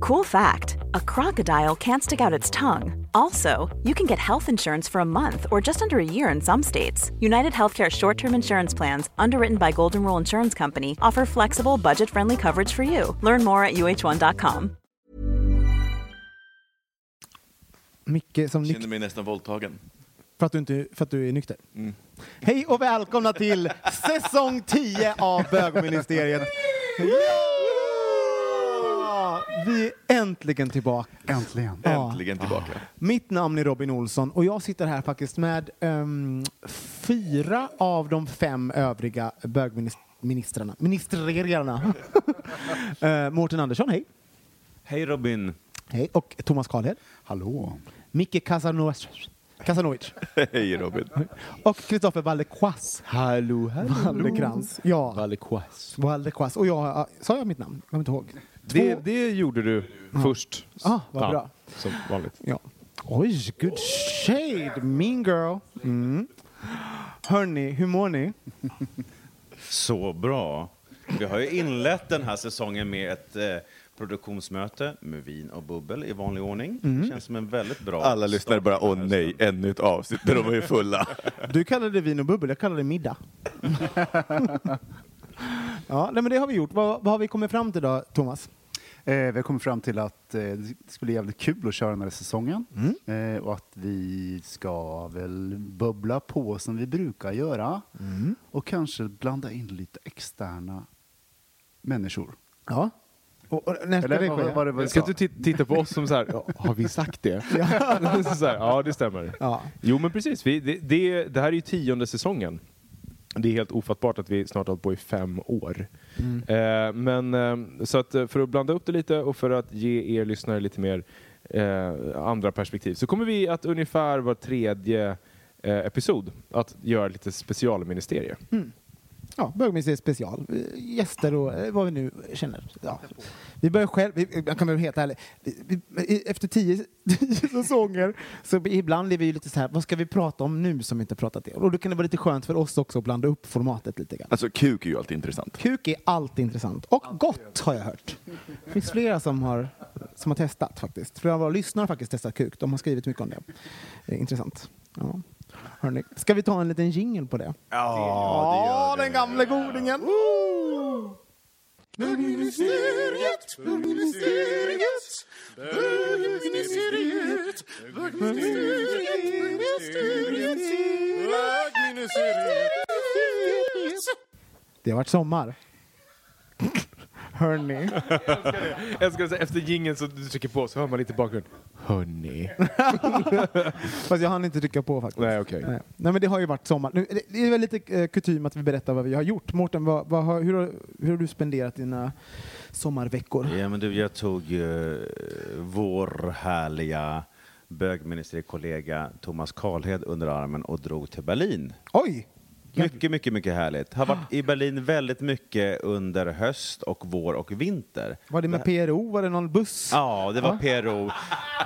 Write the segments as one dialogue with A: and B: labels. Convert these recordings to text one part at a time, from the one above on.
A: Cool fact a crocodile can't stick out its tongue. Also, you can get health insurance for a month or just under a year in some states. United Healthcare short term insurance plans, underwritten by Golden Rule Insurance Company, offer flexible, budget friendly coverage for you. Learn more at uh1.com.
B: Micke som
C: Känner
B: nyk-
C: mig nästan våldtagen.
B: för, att du inte, för att du är nykter. Mm. Hej och välkomna till säsong 10 av Bögministeriet. Ja! Vi är äntligen tillbaka.
D: Äntligen.
B: Ja.
C: Äntligen tillbaka.
B: Mitt namn är Robin Olsson och jag sitter här faktiskt med ehm, fyra av de fem övriga bögministrarna. Ministrerarna. uh, Mårten Andersson, hej.
E: Hej Robin.
B: Hej. Och Thomas Karlhed.
D: Hallå.
B: Micke Casanovic. Casanovic.
C: Hej Robin.
B: Och Kristoffer Valdequas.
E: Hallå, hallå.
B: Valdekrans. Ja,
E: Valdequas.
B: Valdequas. Och jag, sa jag mitt namn? Jag kommer inte ihåg.
E: Det, det gjorde du först.
B: Ah, vad bra.
E: Som vanligt.
B: Ja. Oj, good shade, mean girl. Mm. Hörni, hur mår ni?
E: Så bra. Vi har ju inlett den här säsongen med ett eh, produktionsmöte med vin och bubbel i vanlig ordning. Känns som en väldigt bra
C: Alla lyssnare bara, åh nej, ännu ett avsnitt där de var ju fulla.
B: Du kallade det vin och bubbel, jag kallade det middag. ja, nej, men det har vi gjort. Vad, vad har vi kommit fram till då, Thomas?
D: Eh, vi har kommit fram till att eh, det skulle bli jävligt kul att köra den här säsongen.
B: Mm.
D: Eh, och att vi ska väl bubbla på som vi brukar göra.
B: Mm.
D: Och kanske blanda in lite externa människor.
B: Ja. Och, och när ska
D: Eller
B: det ske?
D: vad, vad, vad, vad
F: Ska ti- titta på oss som så här, "Ja, har vi sagt det? så här, ja, det stämmer.
B: Ja.
F: Jo, men precis. Vi, det, det, det här är ju tionde säsongen. Det är helt ofattbart att vi snart har hållit på i fem år. Eh, men eh, så att eh, för att blanda upp det lite och för att ge er lyssnare lite mer eh, andra perspektiv så kommer vi att ungefär var tredje episod att göra lite specialministerier.
B: Ja, Bögministeriet special. Eh, Gäster och eh, vad vi nu känner. Ja. Vi börjar själv, vi, jag kan vara helt ärlig, vi, vi, efter tio, tio säsonger så ibland är vi ju lite så här, vad ska vi prata om nu som vi inte pratat om? Och då kan det vara lite skönt för oss också att blanda upp formatet lite grann.
C: Alltså kuk är ju alltid intressant.
B: Kuk är alltid intressant. Och gott har jag hört. Det finns flera som har, som har testat faktiskt. Flera av våra lyssnare har faktiskt testat kuk. De har skrivit mycket om det. det är intressant. Ja. Hörrni, ska vi ta en liten jingle på det? Ja, den gamla godingen! Woo! Bögministeriet, bögministeriet, bögministeriet, bögministeriet. Det har varit sommar. Hörni.
F: Jag ska säga, efter gingen så du trycker på så hör man lite i bakgrunden. Hörni.
B: Fast jag hann inte trycka på faktiskt.
F: Nej, okej.
B: Nej. Nej, men det har ju varit sommar. Nu, det- det är väl lite eh, kutym att vi berättar vad vi har gjort. Mårten, vad, vad har, hur, har, hur har du spenderat dina sommarveckor?
E: Ja, men du, jag tog uh, vår härliga bögministerkollega Thomas Karlhed under armen och drog till Berlin.
B: Oj!
E: Mycket, mycket, mycket härligt. Har varit i Berlin väldigt mycket under höst och vår och vinter.
B: Var det med PRO? Var det någon buss?
E: Ja, det var PRO.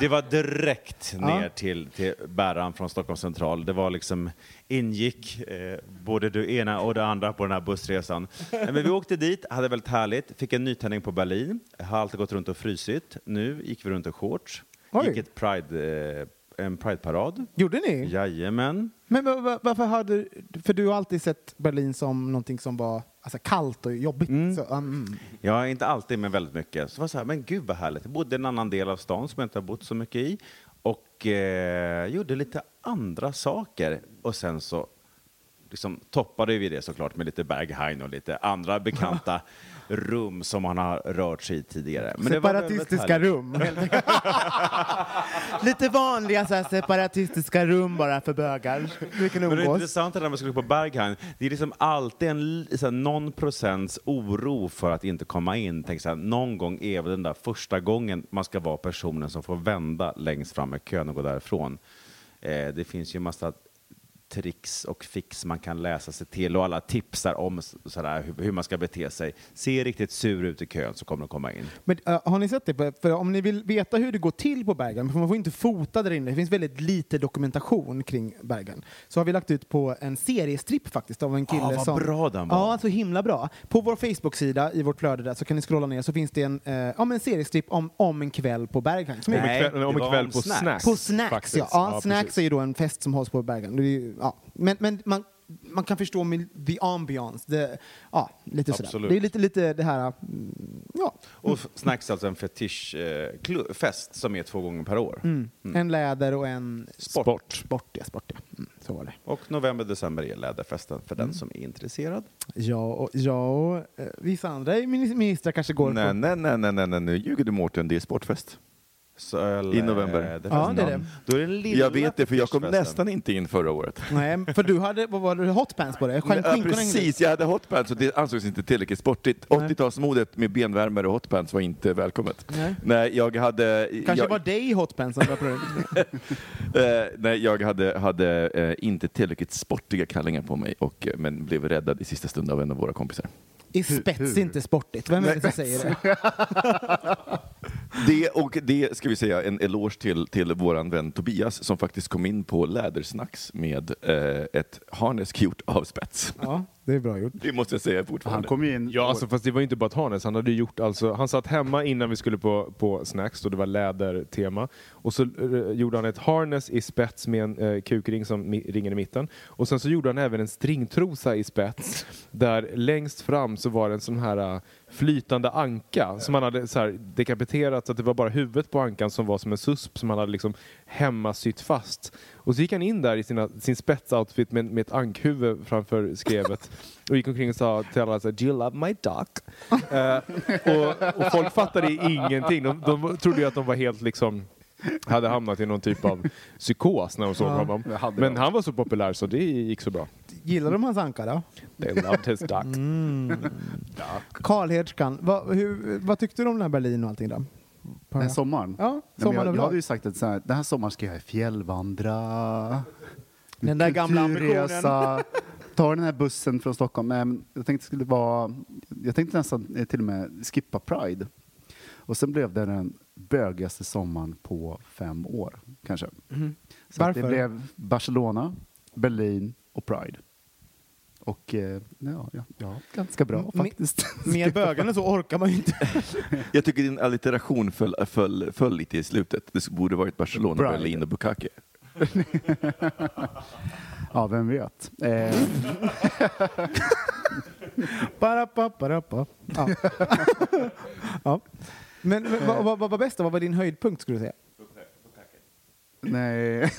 E: Det var direkt ner till, till bäraren från Stockholms central. Det var liksom, ingick eh, både det ena och det andra på den här bussresan. Men vi åkte dit, hade väldigt härligt, fick en nytändning på Berlin. Har alltid gått runt och frysit. Nu gick vi runt i shorts. Gick ett pride, eh, en prideparad.
B: Gjorde ni?
E: Jajamän.
B: Men va- va- varför hade För du har alltid sett Berlin som någonting som var alltså, kallt och jobbigt.
E: Mm.
B: Så, mm.
E: Ja, inte alltid, men väldigt mycket. Så var så här, men gud vad härligt. Jag bodde i en annan del av stan som jag inte har bott så mycket i och eh, gjorde lite andra saker. Och sen så liksom toppade vi det såklart med lite Berghain och lite andra bekanta rum som han har rört sig i tidigare. Men det
B: Separatistiska rum. Lite vanliga så här, separatistiska rum bara för bögar. Kan
E: Men det
B: umgås.
E: intressanta när man skulle på Berghain, det är liksom alltid en så här, någon procents oro för att inte komma in. Tänk så här, någon gång är väl den där första gången man ska vara personen som får vända längst fram i kön och gå därifrån. Eh, det finns ju massa tricks och fix man kan läsa sig till och alla tipsar om sådär, hur, man ska bete sig. Se riktigt sur ut i kön så kommer de komma in.
B: Men, äh, har ni sett det? För om ni vill veta hur det går till på Bergen, för man får inte fota där inne, det finns väldigt lite dokumentation kring Bergen, så har vi lagt ut på en seriestripp faktiskt av en kille
E: Ah, vad
B: som...
E: bra den var.
B: Ja, så himla bra. På vår Facebook-sida i vårt flöde där så kan ni scrolla ner så finns det en, eh, ja, men en seriestripp om, om en kväll på. Som är
F: Om en
E: Nej,
F: kväll, om en kväll
E: om
F: på
E: snacks.
F: Snacks.
B: På Snacks, ja. ja, Snacks
F: precis.
B: är ju då en fest som hålls på Bergen. Ja. Men, men man, man kan förstå mil- the ambiance. Ja, lite sådär.
E: Absolut.
B: Det är lite, lite det här, mm, ja.
E: Och Snacks alltså en fetischfest som är två gånger per år.
B: Mm. En läder och en
E: Sport.
B: sport. Ja, sport ja. Mm, så var det.
E: Och november-december är läderfesten för
B: Mm.
E: den som är intresserad.
B: Ja, och, ja, och eh, vissa andra minis- ministrar kanske går
C: Nej,
B: på...
C: nej, nej, nej, nej, nej, nu ljuger du Mårten, det är sportfest.
E: Eller,
C: I november.
B: Ja, det är det.
E: Då är det lilla
C: Jag vet det, för jag kom nästan inte in förra året.
B: Nej, för du hade, vad var det, hotpants på dig?
C: Ja, precis, jag hade hotpants och det ansågs inte tillräckligt sportigt.
B: Nej.
C: 80-talsmodet med benvärmare och hotpants var inte välkommet.
B: Nej.
C: Nej, jag hade...
B: Kanske
C: jag,
B: var dig i hotpants som var
C: eh, nej, jag hade, hade eh, inte tillräckligt sportiga kallingar på mig, och, eh, men blev räddad i sista stund av en av våra kompisar.
B: I spets inte sportigt. Vem är det som säger det?
C: Det, och det ska vi säga en eloge till, till våran vän Tobias som faktiskt kom in på Lädersnacks med eh, ett harnesk gjort av spets.
B: Ja, det är bra gjort.
C: Det måste jag säga
D: Han
C: fortfarande.
D: kom ju in...
F: Ja, alltså, fast det var inte bara ett harness. Han hade gjort alltså, han satt hemma innan vi skulle på, på Snacks och det var lädertema. Och så eh, gjorde han ett harness i spets med en eh, kukring som mi, ringer i mitten. Och sen så gjorde han även en stringtrosa i spets där längst fram så var det en sån här eh, flytande anka som han hade så här dekapiterat så att det var bara huvudet på ankan som var som en susp som han hade liksom hemmasytt fast. Och så gick han in där i sina, sin spetsoutfit med, med ett ankhuvud framför skrevet och gick omkring och sa till alla så här, Do you love my duck? Eh, och, och folk fattade ingenting. De, de trodde ju att de var helt liksom hade hamnat i någon typ av psykos när de såg honom. Men han var så populär så det gick så bra.
B: Gillar de hans anka då?
F: They loved his duck.
B: Mm. Karlhedskan, vad, hur, vad tyckte du om den här Berlin och allting då?
D: Den här sommaren?
B: Ja,
D: Nej,
B: sommaren
D: jag, jag hade ju sagt att så här, den här sommaren ska jag fjällvandra.
B: Den där gamla
D: kulturresa, Ta den här bussen från Stockholm. Men jag tänkte det skulle vara... Jag tänkte nästan eh, till och med skippa Pride. Och sen blev det den bögigaste sommaren på fem år, kanske.
B: Mhm.
D: Så att det
B: Varför?
D: blev Barcelona, Berlin och Pride. Och eh, ja, ja, ja, ganska bra faktiskt.
B: Mer bögande så orkar man ju inte.
C: Jag tycker din allitteration föll, föll, föll lite i slutet. Det borde varit Barcelona,
D: Bride.
C: Berlin och Bukake.
D: Ja, vem vet. Eh.
B: Ja. ja. Men, men vad, vad, vad var bäst då? Vad var din höjdpunkt skulle du säga?
D: nej.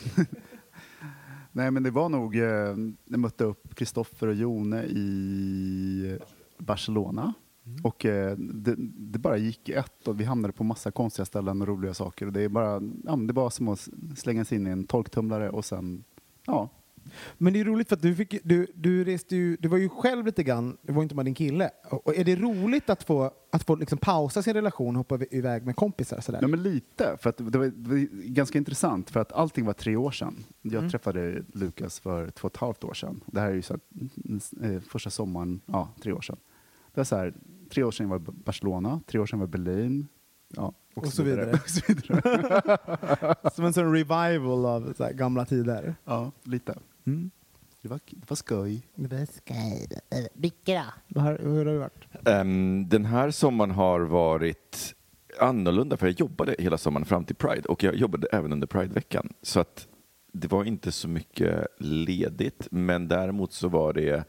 D: Nej, men det var nog... Eh, jag mötte upp Kristoffer och Jone i Barcelona. Och eh, det, det bara gick ett och vi hamnade på massa konstiga ställen och roliga saker. Och det, är bara, ja, det var som att slänga sig in i en torktumlare och sen, ja,
B: Men det är roligt för att du, fick, du, du reste ju, du var ju själv lite grann, du var inte med din kille. Och och är det roligt att få, att få liksom pausa sin relation och hoppa iväg med kompisar sådär?
D: Ja, men lite. För att det, var, det var ganska intressant, för att allting var tre år sedan. Jag
B: Mm.
D: träffade Lukas för två och ett halvt år sedan. Det här är ju så att, eh, första sommaren, ja, tre år sedan. Det var så här, tre år sedan var Barcelona, tre år sedan var Berlin. Ja,
B: Och så vidare.
D: Och så vidare.
B: Som en sån revival av så här gamla tider.
D: ja, lite.
B: Mm.
D: Det var, det var skoj.
G: Vilka då?
B: Vad har, hur har det varit?
C: Ehm, den här sommaren har varit annorlunda för jag jobbade hela sommaren fram till Pride och jag jobbade även under Pride-veckan. Så att det var inte så mycket ledigt men däremot så var det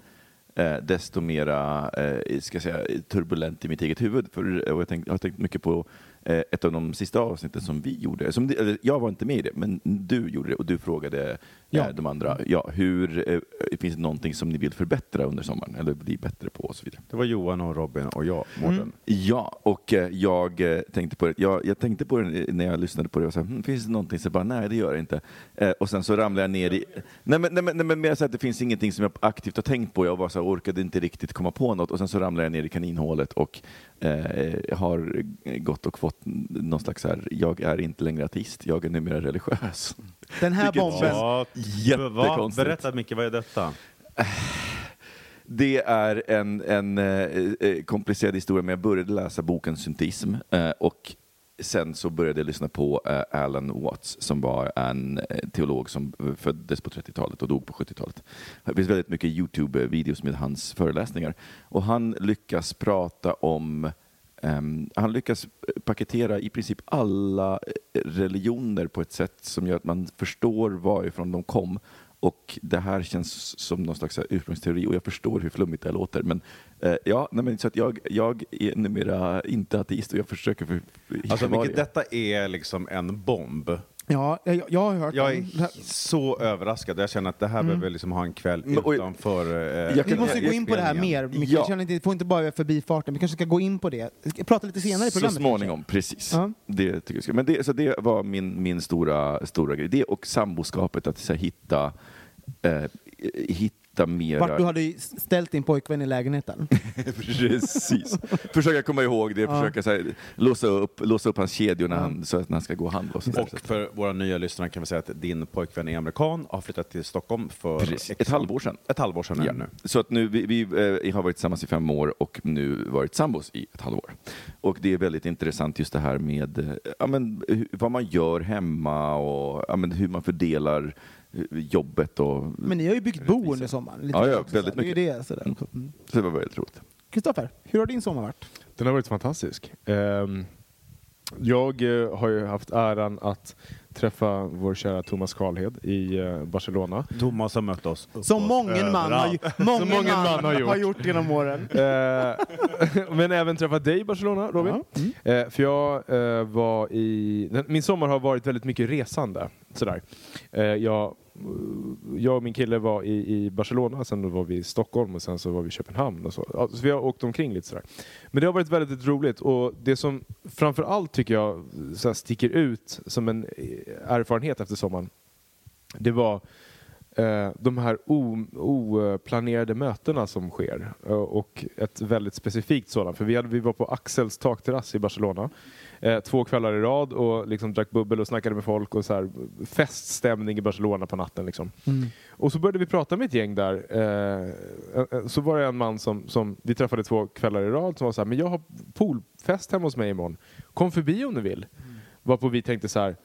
C: eh, desto mera eh, ska jag säga, turbulent i mitt eget huvud. För, och jag, tänkt, jag har tänkt mycket på eh, ett av de sista avsnitten som vi gjorde. Som, eller, jag var inte med i det, men du gjorde det och du frågade
B: Ja.
C: eh, de andra, ja, hur, eh, finns det någonting som ni vill förbättra under sommaren eller bli bättre på och så vidare.
E: Det var Johan och Robin och jag, Mårten.
C: Ja, och eh, jag eh, tänkte på det. Jag, jag tänkte på det när jag lyssnade på det och sa, hm, finns det någonting? Så jag bara, nej det gör det inte. Eh, och sen så ramlade jag ner i, nej men, nej, men, nej, men mer så att det finns ingenting som jag aktivt har tänkt på. Jag var så här, orkade inte riktigt komma på något och sen så ramlade jag ner i kaninhålet och eh, har gått och fått någon slags så här, jag är inte längre ateist, jag är numera religiös.
B: Den här
C: Vilket-
B: bomben.
E: Ja,
C: Jättekonstigt.
E: vad- Berätta Micke, vad är detta?
C: Det är en, en eh, eh, komplicerad historia, men jag började läsa boken Syntism eh, och sen så började jag lyssna på uh, Alan Watts som var en eh, teolog som eh, föddes på 30-talet och dog på 70-talet. Det finns väldigt mycket Youtube-videos med hans föreläsningar och han lyckas prata om um, han lyckas paketera i princip alla religioner på ett sätt som gör att man förstår varifrån de kom. Och det här känns som någon slags ursprungsteori och jag förstår hur flummigt det låter. Men ja, nej, men så att jag, jag är numera inte ateist och jag försöker för, hitta
E: Alltså Micke, detta är liksom en bomb.
B: Ja, jag, jag har hört
E: Jag
B: den.
E: är så överraskad. Jag känner att det här behöver liksom ha en kväll
C: Men, oj,
E: utanför eh,
C: jag
B: Vi
C: kan-
B: måste
C: jag-
B: gå in på det här
E: spelningen.
B: mer. Micke.
C: Ja.
B: Jag känner inte, det får inte bara vara förbi farten. Vi kanske ska gå in på det. Ska jag prata lite senare i
C: Så
B: programmet.
C: småningom, precis.
B: Ja.
C: Det tycker jag ska. Men det, så det var min, min stora, stora grej. Det och samboskapet, att så här, hitta, eh, hitta mera...
B: Vart du hade ju ställt din pojkvän i lägenheten.
C: Precis. Försöka komma ihåg det,
B: Ja.
C: försöka så här, låsa, upp, låsa upp hans kedjor när han, så att han ska gå och handla. Och sånt där.
E: Och för våra nya lyssnare kan vi säga att din pojkvän är amerikan och har flyttat till Stockholm för
C: Precis. Ett halvår sedan.
E: Ett halvår sedan är
C: Ja.
E: det nu.
C: Så att nu, vi, vi eh, har varit tillsammans i fem år och nu varit sambos i ett halvår. Och det är väldigt intressant just det här med eh, ja, men, vad man gör hemma och ja, men, hur man fördelar jobbet. Och,
B: Men ni har ju byggt bo under sommaren. lite
C: Ja, ja,
B: också,
C: väldigt
B: så här. Det är
C: mycket.
B: det. Sådär. också. Mm.
C: så det var väldigt roligt.
B: Kristoffer, hur har din sommar varit?
F: Den har varit fantastisk. Ehm, jag eh, har ju haft äran att träffa vår kära Thomas Karlhed i eh, Barcelona.
E: Thomas har mött oss.
B: Som mången man har, mången
F: mången
B: man
F: man har gjort.
B: har gjort genom åren.
F: Eh, men även träffat dig i Barcelona, Robin. Eh, för jag var i... Min sommar har varit väldigt mycket resande. Sådär. Jag, jag och min kille var i, i Barcelona, sen då var vi i Stockholm och sen så var vi i Köpenhamn. Och så. Alltså, så vi har åkt omkring lite sådär. Men det har varit väldigt roligt och det som framför allt tycker jag så sticker ut som en eh, erfarenhet efter sommaren, det var eh, de här oplanerade mötena som sker. Eh, och ett väldigt specifikt sådant. För vi, hade, vi var på Axels takterrass i Barcelona. Eh, två kvällar i rad och liksom drack bubbel och snackade med folk. och så här, Feststämning i Barcelona på natten. Liksom. Och så började vi prata med ett gäng där. Eh, så var det en man som, som vi träffade två kvällar i rad som var så här, men jag har poolfest hemma hos mig imorgon. Kom förbi om du vill. Varpå vi tänkte så här,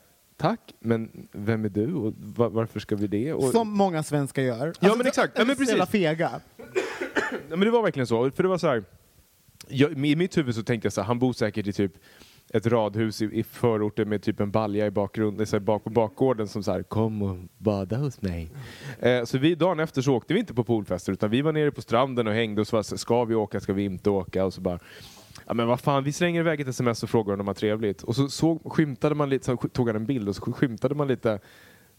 F: tack, men vem är du och va- varför ska vi det? Och,
B: Som många svenskar gör. Alltså,
F: Ja, men exakt. Ja, men precis.
B: fega.
F: Ja, men det var verkligen så. För det var så här, jag, I mitt huvud så tänkte jag så här, han bor säkert i typ ett radhus i, i förorten med typ en balja i bakgrunden, så här, bak bakgården som så här, kom och bada hos mig. Eh, så vi, dagen efter så åkte vi inte på poolfester utan vi var nere på stranden och hängde och så var så här, ska vi åka, ska vi inte åka? Och så bara, ja men vad fan, vi slänger iväg ett sms och frågar om de har trevligt. Och så såg, skymtade man lite, så tog han en bild och så skymtade man lite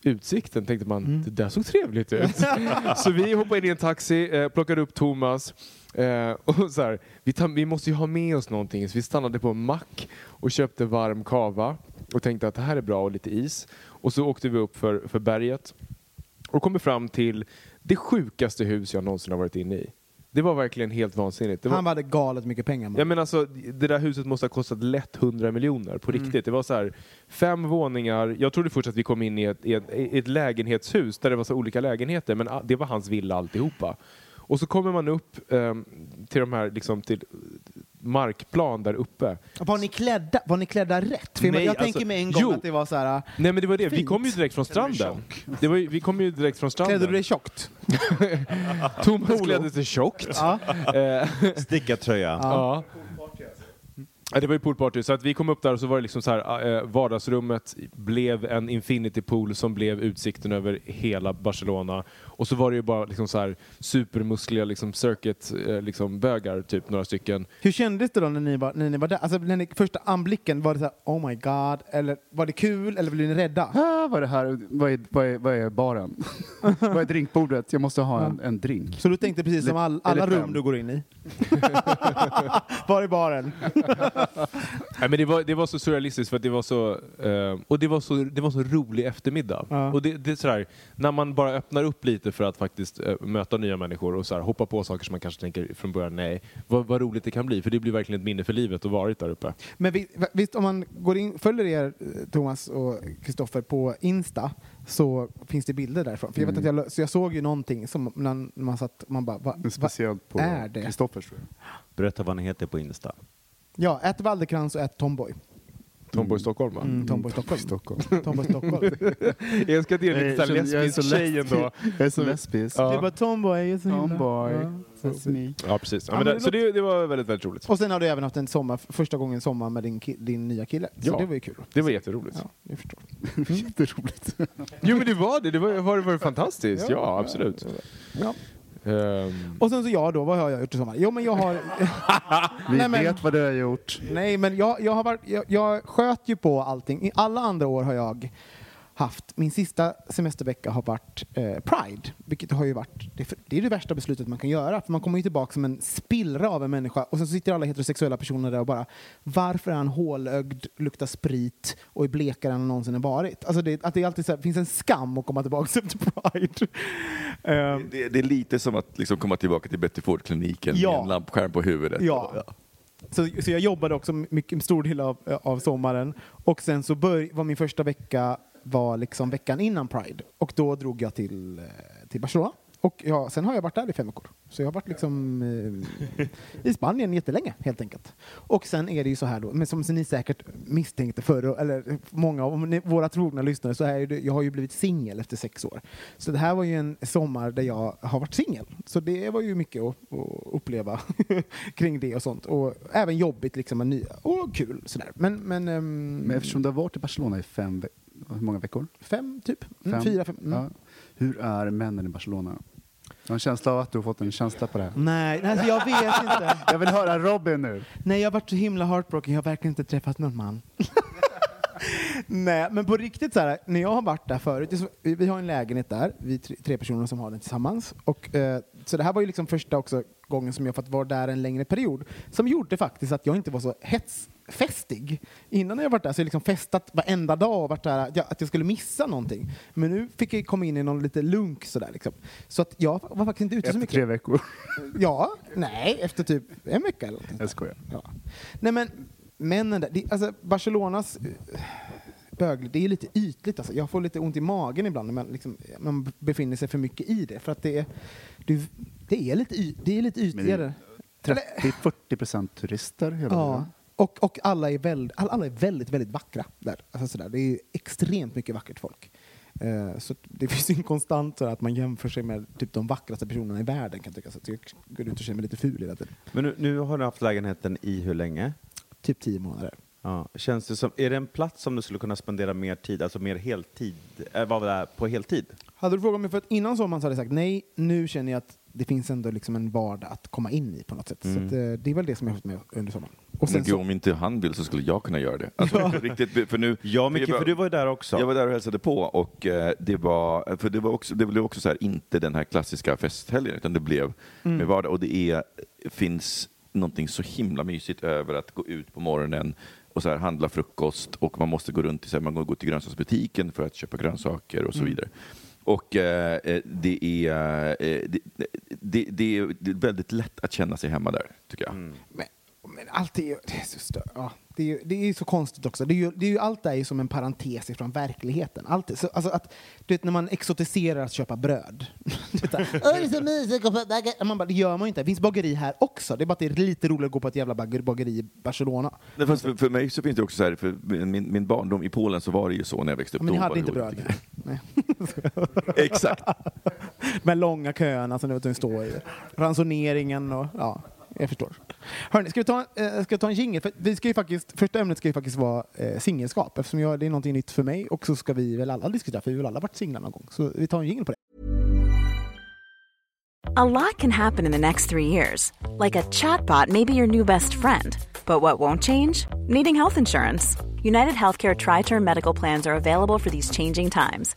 F: utsikten tänkte man, det där såg trevligt ut. så vi hoppade in i en taxi, eh, plockade upp Thomas eh, och så här, vi, tar, vi måste ju ha med oss någonting så vi stannade på en mack och köpte varm kava och tänkte att det här är bra och lite is. Och så åkte vi upp för, för berget och kommer fram till det sjukaste hus jag någonsin har varit inne i. Det var verkligen helt vansinnigt. Det var,
B: Han hade galet mycket pengar. man.
F: Ja, men alltså, det där huset måste ha kostat lätt 100 miljoner på riktigt. Det var så här, fem våningar. Jag trodde först att vi kom in i ett, i ett, i ett lägenhetshus där det var så olika lägenheter, men det var hans villa alltihopa. Och så kommer man upp ehm, till de här, liksom till markplan där uppe.
B: Var ni klädda, var ni klädda rätt? För
F: Nej,
B: jag
F: alltså,
B: tänker mig en gång
F: jo.
B: att det var så här.
F: Nej men det var det, vi
B: Fint.
F: kom ju direkt från stranden. Det var, vi kom ju direkt från stranden.
B: Klädde du dig tjockt?
F: Thomas klädde sig tjockt.
B: Ja.
F: Eh,
E: Stickad tröja.
F: Ja. Ja, det var ju poolparty, så att vi kom upp där och så var det liksom så här, eh, vardagsrummet blev en infinity pool som blev utsikten över hela Barcelona. Och så var det ju bara liksom så här supermuskliga liksom circuit eh, liksom bögar, typ några stycken.
B: Hur kändes det då när ni var, när ni var där? Alltså, när ni, första anblicken, var det så här, oh my god, eller var det kul, eller blev ni rädda?
D: Ah, vad är det här? Vad är, vad är, vad är baren? vad är drinkbordet? Jag måste ha en, en drink.
B: Så du tänkte precis som all, alla rum du går in i? var är baren?
F: Nej, men det, var, det var så surrealistiskt för att det var så, eh, och det var så, det var så rolig eftermiddag.
B: Ja.
F: Och det, det är sådär, när man bara öppnar upp lite för att faktiskt eh, möta nya människor och så här, hoppa på saker som man kanske tänker från början, nej, vad, vad roligt det kan bli. För det blir verkligen ett minne för livet att varit där uppe.
B: Men vi, visst, om man går in, följer er, eh, Thomas och Kristoffer, på Insta så finns det bilder därifrån. För jag, vet att jag, så jag såg ju någonting som när man satt, man bara, va,
D: Det är
B: va,
D: Speciellt på
B: är det?
D: Kristoffers tror jag.
E: Berätta vad ni heter på Insta.
B: Ja, ett Walderkrans och ett Tomboy.
F: Tomboy Stockholm va?
B: Mm, Tomboy Stockholm.
D: Stockholm.
B: Tomboy Stockholm.
F: Jag det är
D: Jag
F: lite
D: känner- jag är
F: lesbisk
D: så
F: tjej
D: lesbisk.
F: ändå.
D: Jag är så lesbisk.
F: Ja.
B: Det var Tomboy, är så himla-
D: Tomboy.
B: Ja.
D: That's me.
F: Ja, precis. Ja,
B: Ja,
F: men det, så det, det var väldigt, väldigt roligt.
B: Och sen har du även haft en sommar, första gången sommar med din, din nya kille. Så
F: Ja.
B: det var ju kul.
F: Det var jätteroligt.
B: Ja, jag förstår.
D: Jätteroligt.
F: Jo men det var det, det var, var, var fantastiskt. Ja, absolut.
B: Ja.
F: Ehm,
B: Och sen så jag då, vad har jag gjort i sommar? Jo men jag har...
D: Vi
B: Nej, men-
D: vet vad du har gjort.
B: Nej, men jag, jag, har varit, jag, jag sköt ju på allting. I alla andra år har jag haft, min sista semestervecka har varit eh, Pride, vilket har ju varit, det, det är det värsta beslutet man kan göra, för man kommer ju tillbaka som en spillra av en människa och sen så sitter alla heterosexuella personer där och bara, varför är han hålögd, luktar sprit och är blekare än han någonsin har varit? Alltså det, att det alltid så här, finns en skam att komma tillbaka efter Pride. Ehm,
C: Det, det är lite som att liksom komma tillbaka till Betty Ford-kliniken
B: Ja.
C: med en lampskärm på huvudet.
B: Ja. Så, så jag jobbade också mycket, en stor del av, av sommaren och sen så bör, var min första vecka var liksom veckan innan Pride och då drog jag till, eh, till Barcelona. Och ja, sen har jag varit där i fem veckor. Så jag har varit liksom eh, i Spanien jättelänge helt enkelt. Och sen är det ju så här då, men som ni säkert misstänkte förr, eller många av ni, våra trogna lyssnare, så är det, jag har ju blivit singel efter sex år. Så det här var ju en sommar där jag har varit singel. Så det var ju mycket att, att uppleva kring det och sånt. Och även jobbigt liksom, med nya, och kul sådär. Men, men, ehm,
D: Men eftersom du har varit i Barcelona i fem veckor hur många veckor?
B: fem typ, mm,
D: Fem?
B: fyra, fem. Mm.
D: Ja. Hur är männen i Barcelona? Jag har en känsla av att du har fått en känsla på det här.
B: Nej, alltså jag vet inte.
D: Jag vill höra Robin nu.
B: Nej, jag har varit så himla heartbroken. Jag har verkligen inte träffat någon man. Nej, men på riktigt så här, när jag har varit där förut, vi har en lägenhet där, vi tre, personer som har den tillsammans. Och, eh, så det här var ju liksom första också gången som jag fått vara där en längre period, som gjorde faktiskt att jag inte var så hetsfestig. Innan jag varit där så har jag liksom festat varenda dag och varit där, att jag, att jag skulle missa någonting. Men nu fick jag komma in i någon lite lunk sådär liksom. Så att jag var faktiskt inte ute så
D: Efter
B: mycket.
D: tre veckor.
B: Ja, nej, efter typ en vecka eller någonting.
D: Jag skojar.
B: Ja. Nej men, männen där, det, alltså Barcelonas eh, bög, det är lite ytligt alltså. Jag får lite ont i magen ibland när man, liksom, man befinner sig för mycket i det. För att det är, det, det är, lite, y, det är lite ytligare.
D: 30-40 procent turister hela
B: Ja.
D: tiden.
B: Och, och alla, är väldigt, alla, är väldigt, väldigt vackra där. Alltså sådär. Det är extremt mycket vackert folk. Eh, så det finns en konstant sådär, att man jämför sig med typ de vackraste personerna i världen kan jag tycka. Så jag går ut och känner mig lite ful hela tiden.
E: Men nu, nu har du haft lägenheten i hur länge?
B: Typ tio månader.
E: Ja. Känns det som, är det en plats som du skulle kunna spendera mer tid, alltså mer heltid, äh, vara där på heltid?
B: Hade du frågat mig för att innan sommaren så hade jag sagt nej, nu känner jag att det finns ändå liksom en vardag att komma in i på något sätt.
E: Mm.
B: Så att, eh, det är väl det som jag har fått med under sommaren. Och
C: Men
B: sen
C: gud,
B: så,
C: om inte han vill så skulle jag kunna göra det. Alltså, på riktigt, för nu,
E: Ja, Micke, för du var ju där också.
C: Jag var där och hälsade på och eh, det var, för det var också, det blev också så här, inte den här klassiska festhelgen utan det blev
B: Mm.
C: med vardag och det är, finns någonting så himla mysigt över att gå ut på morgonen och så här handla frukost och man måste gå runt i, så här, man går till grönsaksbutiken för att köpa grönsaker och så
B: Mm.
C: Och eh, eh, det, är, eh, det, det, det, är, det är väldigt lätt att känna sig hemma där, tycker jag.
B: men, men allt är ju det är så, stö- ja, det är, ju- det är så konstigt också. Det är ju, det är ju, allt är ju som en parentes ifrån verkligheten. Allt, är- så, alltså att, du vet, när man exotiserar att köpa bröd. Du vet, så här, "Åh, det är så mysigt att gå på bageri." man bara, det gör man ju inte. Det finns bageri här också. Det är bara att det är lite roligare att gå på ett jävla bager- bageri i Barcelona.
C: Nej, fast för, för mig så finns det också så här, för min, min barndom i Polen så var det ju så när jag växte upp.
B: Men ni hade
C: var
B: inte bröd? Nej.
C: Exakt.
B: Här långa köerna som du står i. Ransoneringen och ja, jag förstår. Hörni, ska vi ta, eh, ska vi ta en jingel? För vi ska ju faktiskt, första ämnet ska ju faktiskt vara eh, singelskap eftersom jag, det är någonting nytt för mig och så ska vi väl alla diskutera för vi har väl alla varit singlar någon gång. Så vi tar en jingel på det.
A: A lot can happen in the next three years. Like a chatbot may be your new best friend. But what won't change? Needing health insurance. United Healthcare Tri Term Medical Plans are available for these changing times.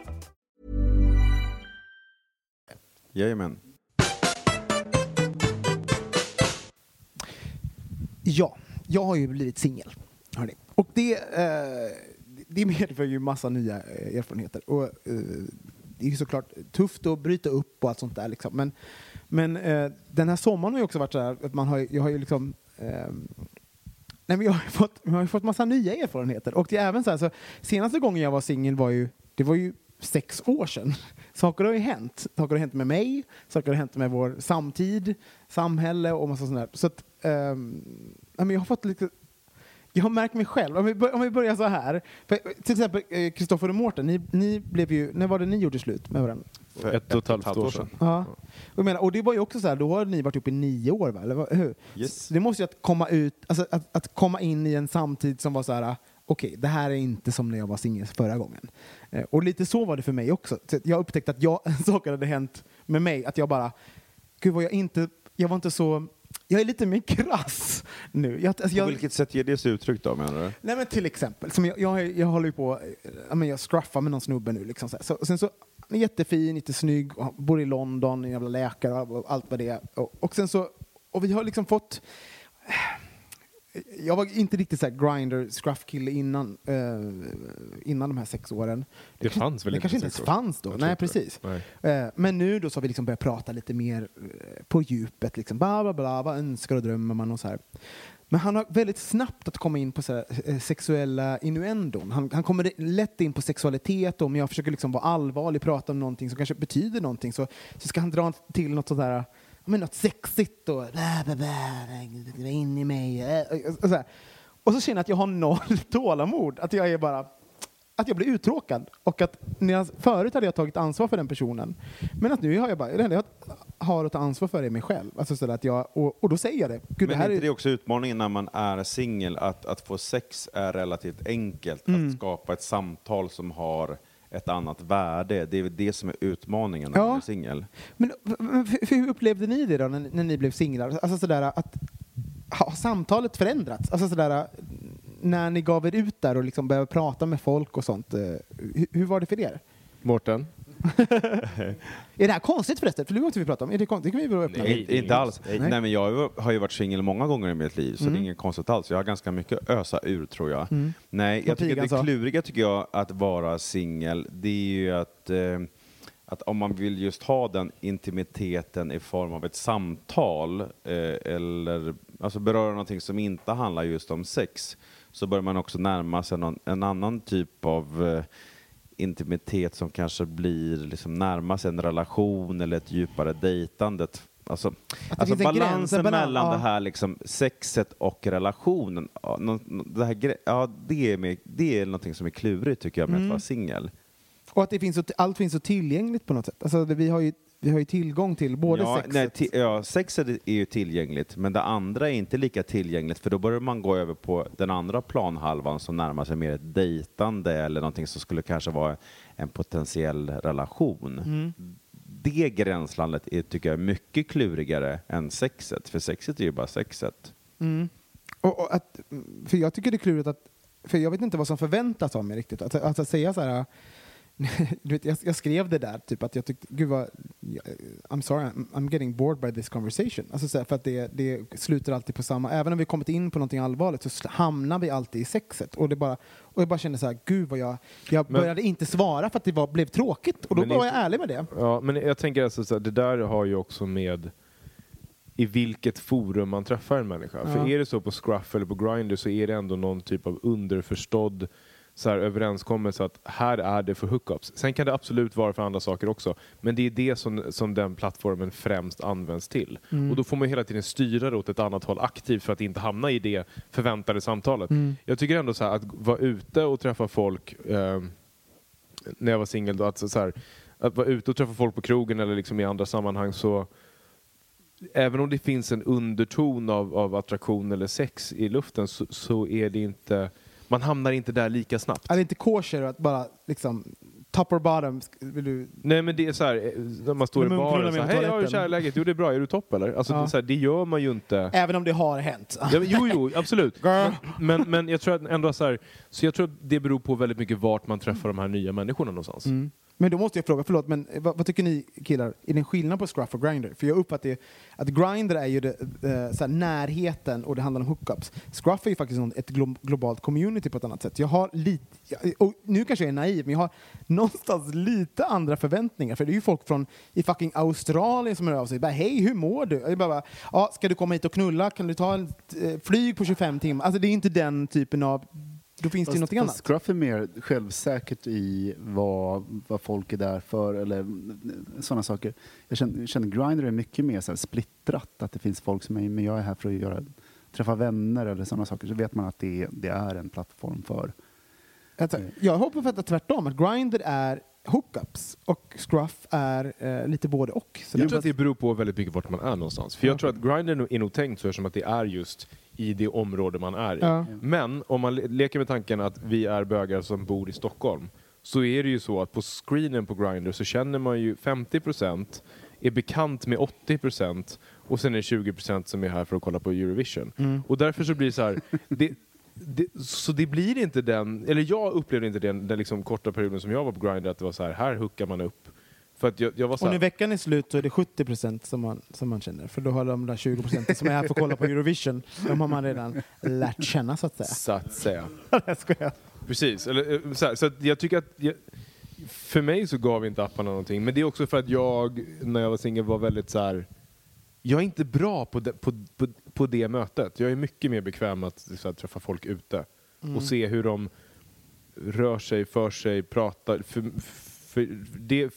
E: Jajamän.
B: Ja, jag har ju blivit singel. Och det, eh, det medför ju massa nya eh, erfarenheter. Och, eh, det är ju såklart tufft att bryta upp och allt sånt där. Liksom. Men, men eh, den här sommaren har ju också varit så här att man har, jag har ju liksom ehm, Nej, men jag, har ju fått, jag har ju fått massa nya erfarenheter. Och det är även så här, så senaste gången jag var singel var ju, det var ju sex år sedan. Saker har ju hänt. Saker har hänt med mig, saker har hänt med vår samtid, samhälle och massa sånt där. Så att, men jag har fått lite jag har märkt mig själv, om vi, bör, om vi börjar så här. För, till exempel Kristoffer och Mårten, ni, ni blev ju, när var det ni gjorde slut med varandra?
F: För ett och ett halvt år sedan.
B: Ja. Och, menar, och det var ju också så här, då har ni varit uppe i nio år, va? Eller, hur?
E: Yes.
B: Det måste ju att komma ut, alltså att, att komma in i en samtid som var så här, okej, det här är inte som när jag var singel förra gången. Eh, och lite så var det för mig också. Så jag upptäckte att jag, saker hade hänt med mig, att jag bara, gud vad jag inte, jag var inte så, jag är lite mer krass nu. Jag, alltså,
E: På
B: jag,
E: vilket sätt ger det sig uttryck då menar du?
B: Nej men till exempel, som jag, jag, jag håller ju på, eh, ja, men jag scruffar med någon snubbe nu liksom så, så Sen så, jättefin, och han bor i London, en jävla läkare och och allt vad det är. Och, och sen så, och vi har liksom fått jag var inte riktigt så här grinder, scruff-kille innan, eh, innan de här sex åren.
F: Det fanns väl
B: det
F: inte
B: kanske inte ens fanns då. Nej,
F: det.
B: precis.
F: Nej.
B: Eh, men nu då så har vi liksom börjat prata lite mer eh, på djupet. Liksom. Bla, bla, bla, vad önskar och drömmer man och så här. Men han har väldigt snabbt att komma in på så här, eh, sexuella innuendon. Han, han kommer lätt in på sexualitet och om jag försöker liksom vara allvarlig, prata om någonting som kanske betyder någonting så, så ska han dra till något sådär men något sexigt och bla, bla, bla, bla, in i mig. eh, Och, så här. och så känner jag att jag har noll tålamod. Att jag är bara att jag blir uttråkad. Och att när jag, förut hade jag tagit ansvar för den personen. Men att nu har jag bara, det enda jag har att ta ansvar för är mig själv. Alltså så att jag, och, och då säger jag det. Gud, det
E: Men
B: här
E: är inte
B: är,
E: det också utmaningen när man är singel, att, att få sex är relativt enkelt, att skapa ett samtal som har ett annat värde. Det är väl det som är utmaningen när
B: Ja.
E: man är singel.
B: men men hur upplevde ni det då när, när ni blev singlar? Alltså sådär att har samtalet förändrats? Alltså sådär när ni gav er ut där och liksom började prata med folk och sånt. eh, Hur, hur var det för er?
F: Mårten?
B: Är det här konstigt förresten? För det var inte vi pratade om. Är det konstigt? Det kan vi väl öppna?
F: Nej.
E: Inte, inte alls.
B: Nej.
E: Nej. men jag har ju varit singel många gånger i mitt liv, så
B: Mm.
E: det är inget konstigt alls. Jag har ganska mycket att ösa ur, tror jag.
B: Mm.
E: Nej, jag tycker det
B: sa.
E: kluriga tycker jag att vara singel, det är ju att, eh, att om man vill just ha den intimiteten i form av ett samtal, eh, eller alltså beröra någonting som inte handlar just om sex, så bör man också närma sig någon, en annan typ av eh, intimitet som kanske blir liksom närma sig en relation eller ett djupare dejtandet. Alltså, alltså balansen
B: en balan-
E: mellan
B: ja.
E: det här liksom sexet och relationen, ja, det, här, ja, det, är med, det är någonting som är klurigt tycker jag med
B: Mm.
E: att vara singel.
B: Och att det finns så, allt finns så tillgängligt på något sätt. Alltså, vi har ju Vi har ju tillgång till både
E: ja,
B: sexet...
E: nej, ti- ja, sexet är ju tillgängligt, men det andra är inte lika tillgängligt för då börjar man gå över på den andra planhalvan som närmar sig mer ett dejtande eller någonting som skulle kanske vara en potentiell relation.
B: Mm.
E: Det gränslandet är, tycker jag är mycket klurigare än sexet, för sexet är ju bara sexet.
B: Mm. Och, och att, för jag tycker det är klurigt att, för jag vet inte vad som förväntas av mig riktigt. Att, att, att säga så här, vet, jag, jag skrev det där, typ att jag tyckte, gud vad, I'm sorry, I'm, I'm getting bored by this conversation. Alltså så här, för att det, det slutar alltid på samma, även om vi kommit in på någonting allvarligt så hamnar vi alltid i sexet. Och, det bara, och jag bara kände så här, gud vad jag, jag
F: Men-
B: började inte svara för att det var, blev tråkigt. Och då var jag ärlig med det.
F: Ja, men jag tänker alltså så här, det där har ju också med i vilket forum man träffar en människa.
B: Ja.
F: För är det så på Scruff eller på Grindr så är det ändå någon typ av underförstådd så här, överenskommelse att här är det för hookups. Sen kan det absolut vara för andra saker också. Men det är det som, som den plattformen främst används till. Och då får man hela tiden styra det åt ett annat håll aktivt för att inte hamna i det förväntade samtalet. Jag tycker ändå så här, att vara ute och träffa folk eh, när jag var singel då, att, så här, att vara ute och träffa folk på krogen eller liksom i andra sammanhang så även om det finns en underton av, av attraktion eller sex i luften så, så är det inte man hamnar inte där lika snabbt.
B: Är det inte kosher att bara liksom, top or bottom, vill du
F: Nej men det är så här, eh, när man står i baren
B: med på
F: hej, hur är
B: toaletten."
F: kärläget? Jo det är bra, är du topp eller? Alltså,
B: Ja.
F: det, så här, det gör man ju inte.
B: Även om det har hänt.
F: Ja, men, jo, jo, absolut. Men, men jag tror att ändå så här, så jag tror att det beror på väldigt mycket vart man träffar de här nya människorna någonstans.
B: Mm. Men då måste jag fråga, förlåt, men eh, vad, vad tycker ni killar? Är det en skillnad på Scruff och Grindr? För jag uppfattar det, att Grindr är ju det, eh, så här, närheten och det handlar om hookups. Scruff är ju faktiskt ett glo globalt community på ett annat sätt. Jag har lite, eh, och nu kanske jag är naiv, men jag har någonstans lite andra förväntningar. För det är ju folk från i fucking Australien som hör av sig. Bara, Hej, hur mår du? Jag bara, ja, ska du komma hit och knulla? Kan du ta ett eh, flyg på 25 timmar? Alltså det är inte den typen av... Då finns det ju någonting annat.
D: Scruff är mer självsäkert i vad, vad folk är där för eller sådana saker. Jag känner, känner Grindr är mycket mer så här splittrat, att det finns folk som är men jag är här för att göra, träffa vänner eller sådana saker. Så vet man att det, det är en plattform för.
B: Alltså, jag hoppas att det är tvärtom, att Grindr är hookups och Scruff är eh, lite både och. Så
F: Jag
B: det-
F: tror att det beror på väldigt mycket vart man är någonstans. För jag tror att Grindr är nog- tänkt för som att det är just i det område man är i.
B: Ja.
F: Men om man le- leker med tanken att vi är bögar som bor i Stockholm så är det ju så att på screenen på Grindr så känner man ju 50% är bekant med 80% och sen är det 20% som är här för att kolla på Eurovision.
B: Mm.
F: Och därför så blir det så här, det, det, så det blir inte den, eller jag upplevde inte den, den liksom korta perioden som jag var på Grindr att det var så här, här hookar man upp. För att jag, jag var så
B: Och
F: här,
B: när veckan är slut så är det 70 procent som man, som man känner. För då har de där 20 procenten som är här för att kolla på Eurovision, de har man redan lärt känna så att säga.
F: så att säga.
B: jag skojar.
F: Precis. Eller, eh, så, här, så att jag tycker att jag, för mig så gav inte apparna någonting. Men det är också för att jag, när jag var singel, var väldigt så här. Jag är inte bra på det, på, på, på det mötet. Jag är mycket mer bekväm att så här, träffa folk ute och se hur de rör sig, för sig, pratar. För, för, det,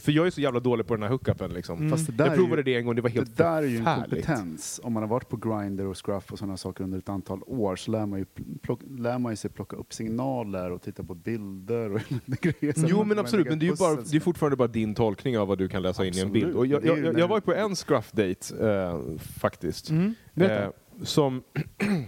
F: för, jag är så jävla dålig på den här hookupen. Liksom.
D: Fast det där
F: jag
D: är
F: provade
D: ju-
F: det en gång, det var helt
D: det där är ju en kompetens. Om man har varit på Grindr och Scruff och sådana saker under ett antal år så lär man ju, plock, lär man ju sig plocka upp signaler och titta på bilder och grejer.
F: Jo
D: man-
F: men absolut, men det är ju bara, det är fortfarande bara din tolkning av vad du kan läsa in i en
D: Absolut.
F: bild. Och jag, jag, jag, jag var ju på en scruff-date eh, faktiskt.
B: Mm.
F: Eh, som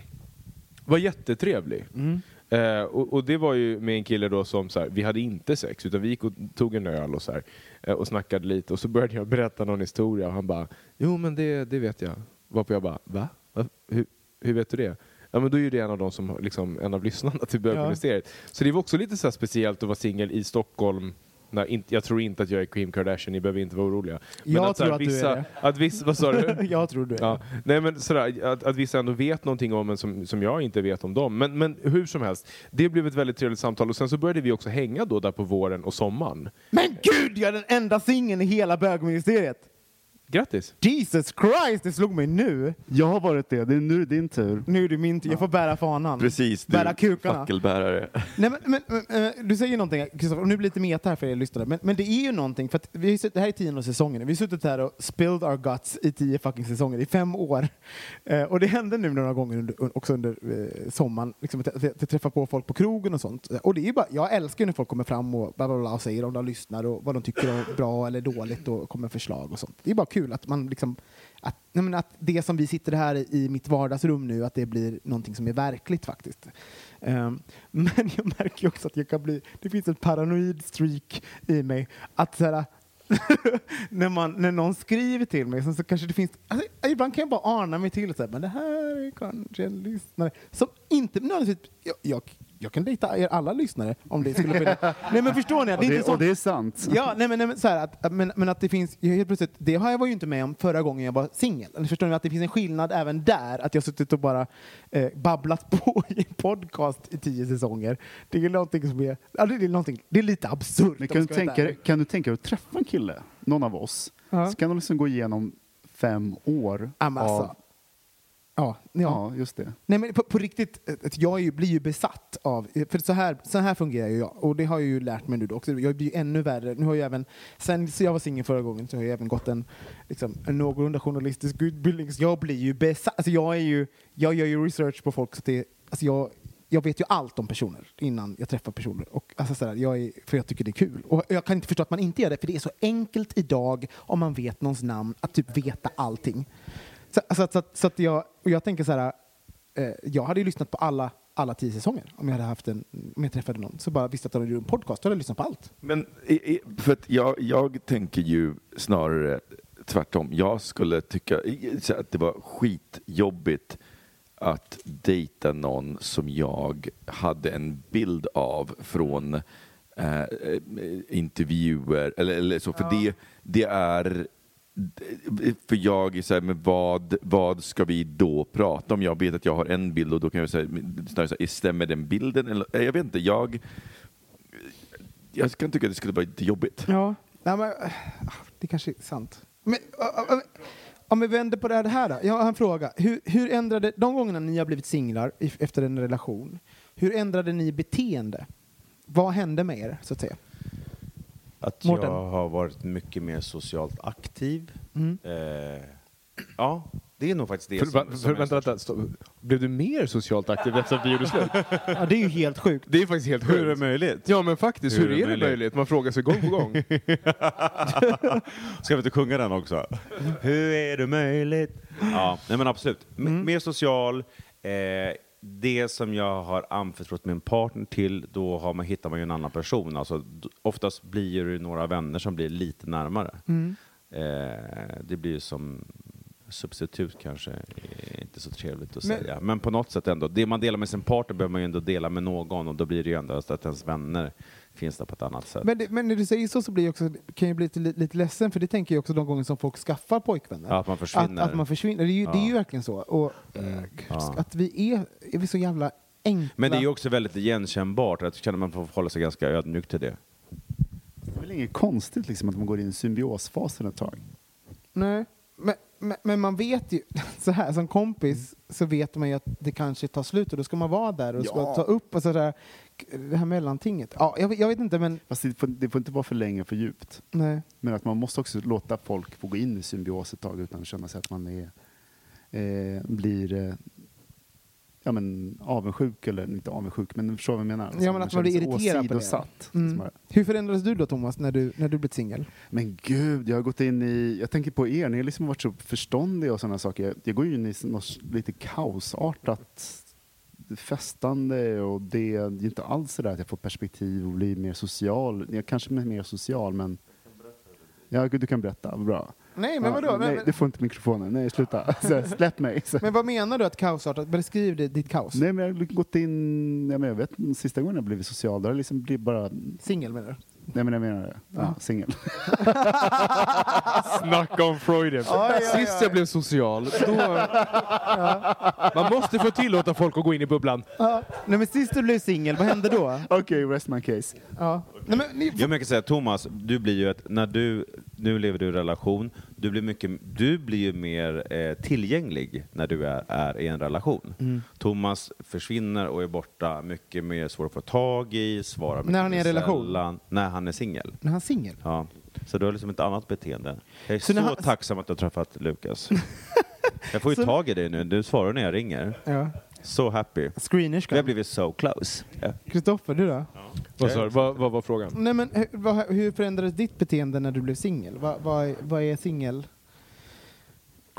F: var jättetrevlig.
B: Mm.
F: Eh, och, och det var ju med en kille då som så här, vi hade inte sex utan vi gick och tog en öl och så här, eh, och snackade lite och så började jag berätta någon historia och han bara Jo men det, det vet jag. Varpå jag bara Va? Va? Hur, hur vet du det? Ja men då är ju det en av de som liksom, en av lyssnarna till bögministeriet. Så det var också lite så speciellt att vara singel i Stockholm Nej, inte, jag tror inte att jag är Kim Kardashian, ni behöver inte vara oroliga.
B: Jag
F: så här,
B: tror att du är
F: vissa,
B: det.
F: Att vissa, vad sa du?
B: jag tror du är
F: Ja, nej men sådär, att, att vissa ändå vet någonting om en som, som jag inte vet om dem. Men, men hur som helst, det blev ett väldigt trevligt samtal och sen så började vi också hänga då där på våren och sommaren.
B: Men gud, jag är den enda singeln i hela bögministeriet!
F: Grattis!
B: Jesus Christ, det slog mig nu!
D: Jag har varit det, det är nu din tur.
B: Nu är det min tur, jag får bära fanan.
C: Precis, du
B: Bära kukarna.
C: fackelbärare.
B: Nej, men, men, men, eh, du säger någonting, Kristoffer, och nu blir det lite meta här för er lyssnare, men, men det är ju någonting, för att vi har ju suttit, det här är tionde säsongen, vi har suttit här och spilled our guts i tio fucking säsonger, i fem år. Eh, och det hände nu några gånger under, också under eh, sommaren, liksom, att, att, att träffa på folk på krogen och sånt. Och det är ju bara, jag älskar när folk kommer fram och, bla, bla, bla, och säger om de lyssnar och vad de tycker är bra eller dåligt och kommer med förslag och sånt. Det är bara kul att man liksom att, nej men att det som vi sitter här i, mitt vardagsrum nu, att det blir någonting som är verkligt faktiskt. Um, men jag märker ju också att jag kan bli, det finns ett paranoid streak i mig. Att så här, när, man, när någon skriver till mig så, så kanske det finns, alltså, ibland kan jag bara ana mig till så här, men det här är kanske en lyssnare som inte nödvändigtvis, jag, jag, jag kan dejta er alla lyssnare om det skulle finnas. Nej men förstår ni? Det är
D: Och
B: inte
D: det,
B: så,
D: och det är sant.
B: Ja, nej, men, nej, men, så här, att, men, men att det finns, helt plötsligt, det har jag var ju inte med om förra gången jag var singel. Förstår ni att det finns en skillnad även där? Att jag suttit och bara eh, babblat på i en podcast i tio säsonger. Det är någonting som är, det är, någonting, det är lite absurt.
D: Men kan, du tänka, kan du tänka dig att träffa en kille, någon av oss,
B: Ja.
D: så kan de liksom gå igenom fem år
B: men alltså,
D: av...
B: ja, ja.
D: Ja, just det.
B: Nej men på, på riktigt, eh, jag är ju, blir ju besatt av, för så här, så här fungerar ju jag och det har jag ju lärt mig nu också. Jag blir ju ännu värre. Nu har jag även, sen jag var singel förra gången så har jag även gått en, liksom, en någorlunda journalistisk utbildning. Så jag blir ju besatt, alltså jag är ju, jag gör ju research på folk så det, alltså jag, jag vet ju allt om personer innan jag träffar personer. Och, alltså sådär, jag är, för jag tycker det är kul. Och jag kan inte förstå att man inte gör det, för det är så enkelt idag om man vet någons namn, att typ veta allting. Så, så, så, så att jag, och jag tänker så här, eh, jag hade ju lyssnat på alla, alla tio säsonger om jag hade haft en, om jag träffade någon. Så bara visste att de gjorde en podcast, då hade jag lyssnat på allt.
C: Men för att jag, jag tänker ju snarare tvärtom. Jag skulle tycka att det var skitjobbigt att dejta någon som jag hade en bild av från eh, eh, intervjuer eller, eller så. För det, det är för jag är så här, men vad, vad ska vi då prata om? Jag vet att jag har en bild och då kan jag säga, snarare så här, stämmer den bilden? Eller, eh, jag vet inte, jag, jag kan tycka att det skulle vara lite jobbigt.
B: Ja. Nej, men, ah, det kanske är sant. Ah, ah, men, om vi vänder på det här, det här då. Jag har en fråga. Hur, hur ändrade, de gångerna ni har blivit singlar efter en relation, hur ändrade ni beteende? Vad hände med er, så att säga?
E: Att
B: Mårten?
E: jag har varit mycket mer socialt aktiv.
B: Mm.
E: Eh, ja, det är nog faktiskt det
F: För,
E: som,
F: för,
E: som
F: vänta, vänta, stopp. Blev du mer socialt aktiv efter att vi gjorde slut?
B: Ja, det är ju helt sjukt.
F: Det är faktiskt helt
E: Hur är det
F: sjukt.
E: möjligt?
F: Ja men faktiskt, hur, är det möjligt? Man frågar sig gång på gång.
E: Ska vi inte sjunga den också? Hur är det möjligt? Ja, nej men absolut. M- Mer social. Eh, det som jag har anförtrott min partner till, då har man, hittar man ju en annan person. Alltså, oftast blir det några vänner som blir lite närmare. Eh, det blir ju som substitut kanske, är inte så trevligt att
B: Men-
E: säga. Men på något sätt ändå. Det man delar med sin partner behöver man ju ändå dela med någon och då blir det ju ändå att ens vänner finns där på ett annat sätt.
B: Men, det, men när du säger så så blir jag också, kan jag bli lite, lite ledsen för det tänker jag också de gånger som folk skaffar pojkvänner.
E: Ja, att man försvinner.
B: Att, att man försvinner. Det är ju, det är ju
E: Ja.
B: verkligen så. Och,
E: Ja.
B: Att vi är, är vi så jävla enkla.
E: Men det är ju också väldigt igenkännbart. Jag känner att man får hålla sig ganska ödmjuk till det.
D: Det är väl inget konstigt liksom att man går in i symbiosfasen ett tag.
B: Nej. Men, men, men man vet ju, så här, som kompis så vet man ju att det kanske tar slut och då ska man vara där och ska
D: Ja.
B: ta upp och sådär, det här mellantinget. Ja, jag, jag vet inte men,
D: Fast det får, det får inte vara för länge för djupt.
B: nej.
D: Men att man måste också låta folk få gå in i symbios ett tag utan att känna sig att man är, eh, blir eh, ja, men, avundsjuk, eller inte avundsjuk, men du förstår vad jag menar. Alltså,
B: Ja, men att man blir irriterad på det. Mm. Hur förändrades du då Thomas när du, när du blev singel?
D: Men gud, jag har gått in i, jag tänker på er, ni har liksom varit så förståndiga och sådana saker. Jag, jag går ju in i något lite kaosartat festande och det är inte alls så där att jag får perspektiv och blir mer social. Jag kanske är mer social men Ja, gud, du kan berätta. Bra.
B: Nej, men
D: Ja,
B: vadå?
D: Nej,
B: Men,
D: du får inte mikrofonen. Nej, sluta. Så, släpp mig. Så.
B: men vad menar du att kaosartat? Beskriv det, ditt kaos.
D: Nej, men jag har gått in... Ja, men jag vet, sista gången jag blivit social, då har det liksom blivit bara...
B: Singel menar du?
D: Nej, men jag menar det. Ja, singel.
F: Snacka om Freuden. Sist jag blev social, då... Man måste få tillåta folk att gå in i bubblan.
B: Ja. Nej, men sist du blev singel, vad hände då?
D: Okej, rest my case.
B: Ja. Nej, men, ni,
E: Jag kan säga Thomas, du blir ju ett, när du, nu lever du i relation, Du blir, mycket, du blir ju mer eh, tillgänglig när du är, är i en relation.
B: Mm.
E: Thomas försvinner och är borta mycket mer svår att få tag i, svarar mycket
B: När han är i relation?
E: sällan. När han är singel.
B: När han är singel?
E: Ja. Så du har liksom ett annat beteende. Jag är
B: Så
E: så,
B: han-
E: tacksam att du har träffat Lukas. jag får ju
B: Så-
E: tag i dig nu. Du svarar när jag ringer.
B: Ja.
E: Så happy. Vi har blivit so close.
B: Kristoffer, du då?
F: Vad, sa du? vad, vad var frågan?
B: Nej, men, hur, vad, hur förändrades ditt beteende när du blev singel? Vad, vad, är- vad är singel?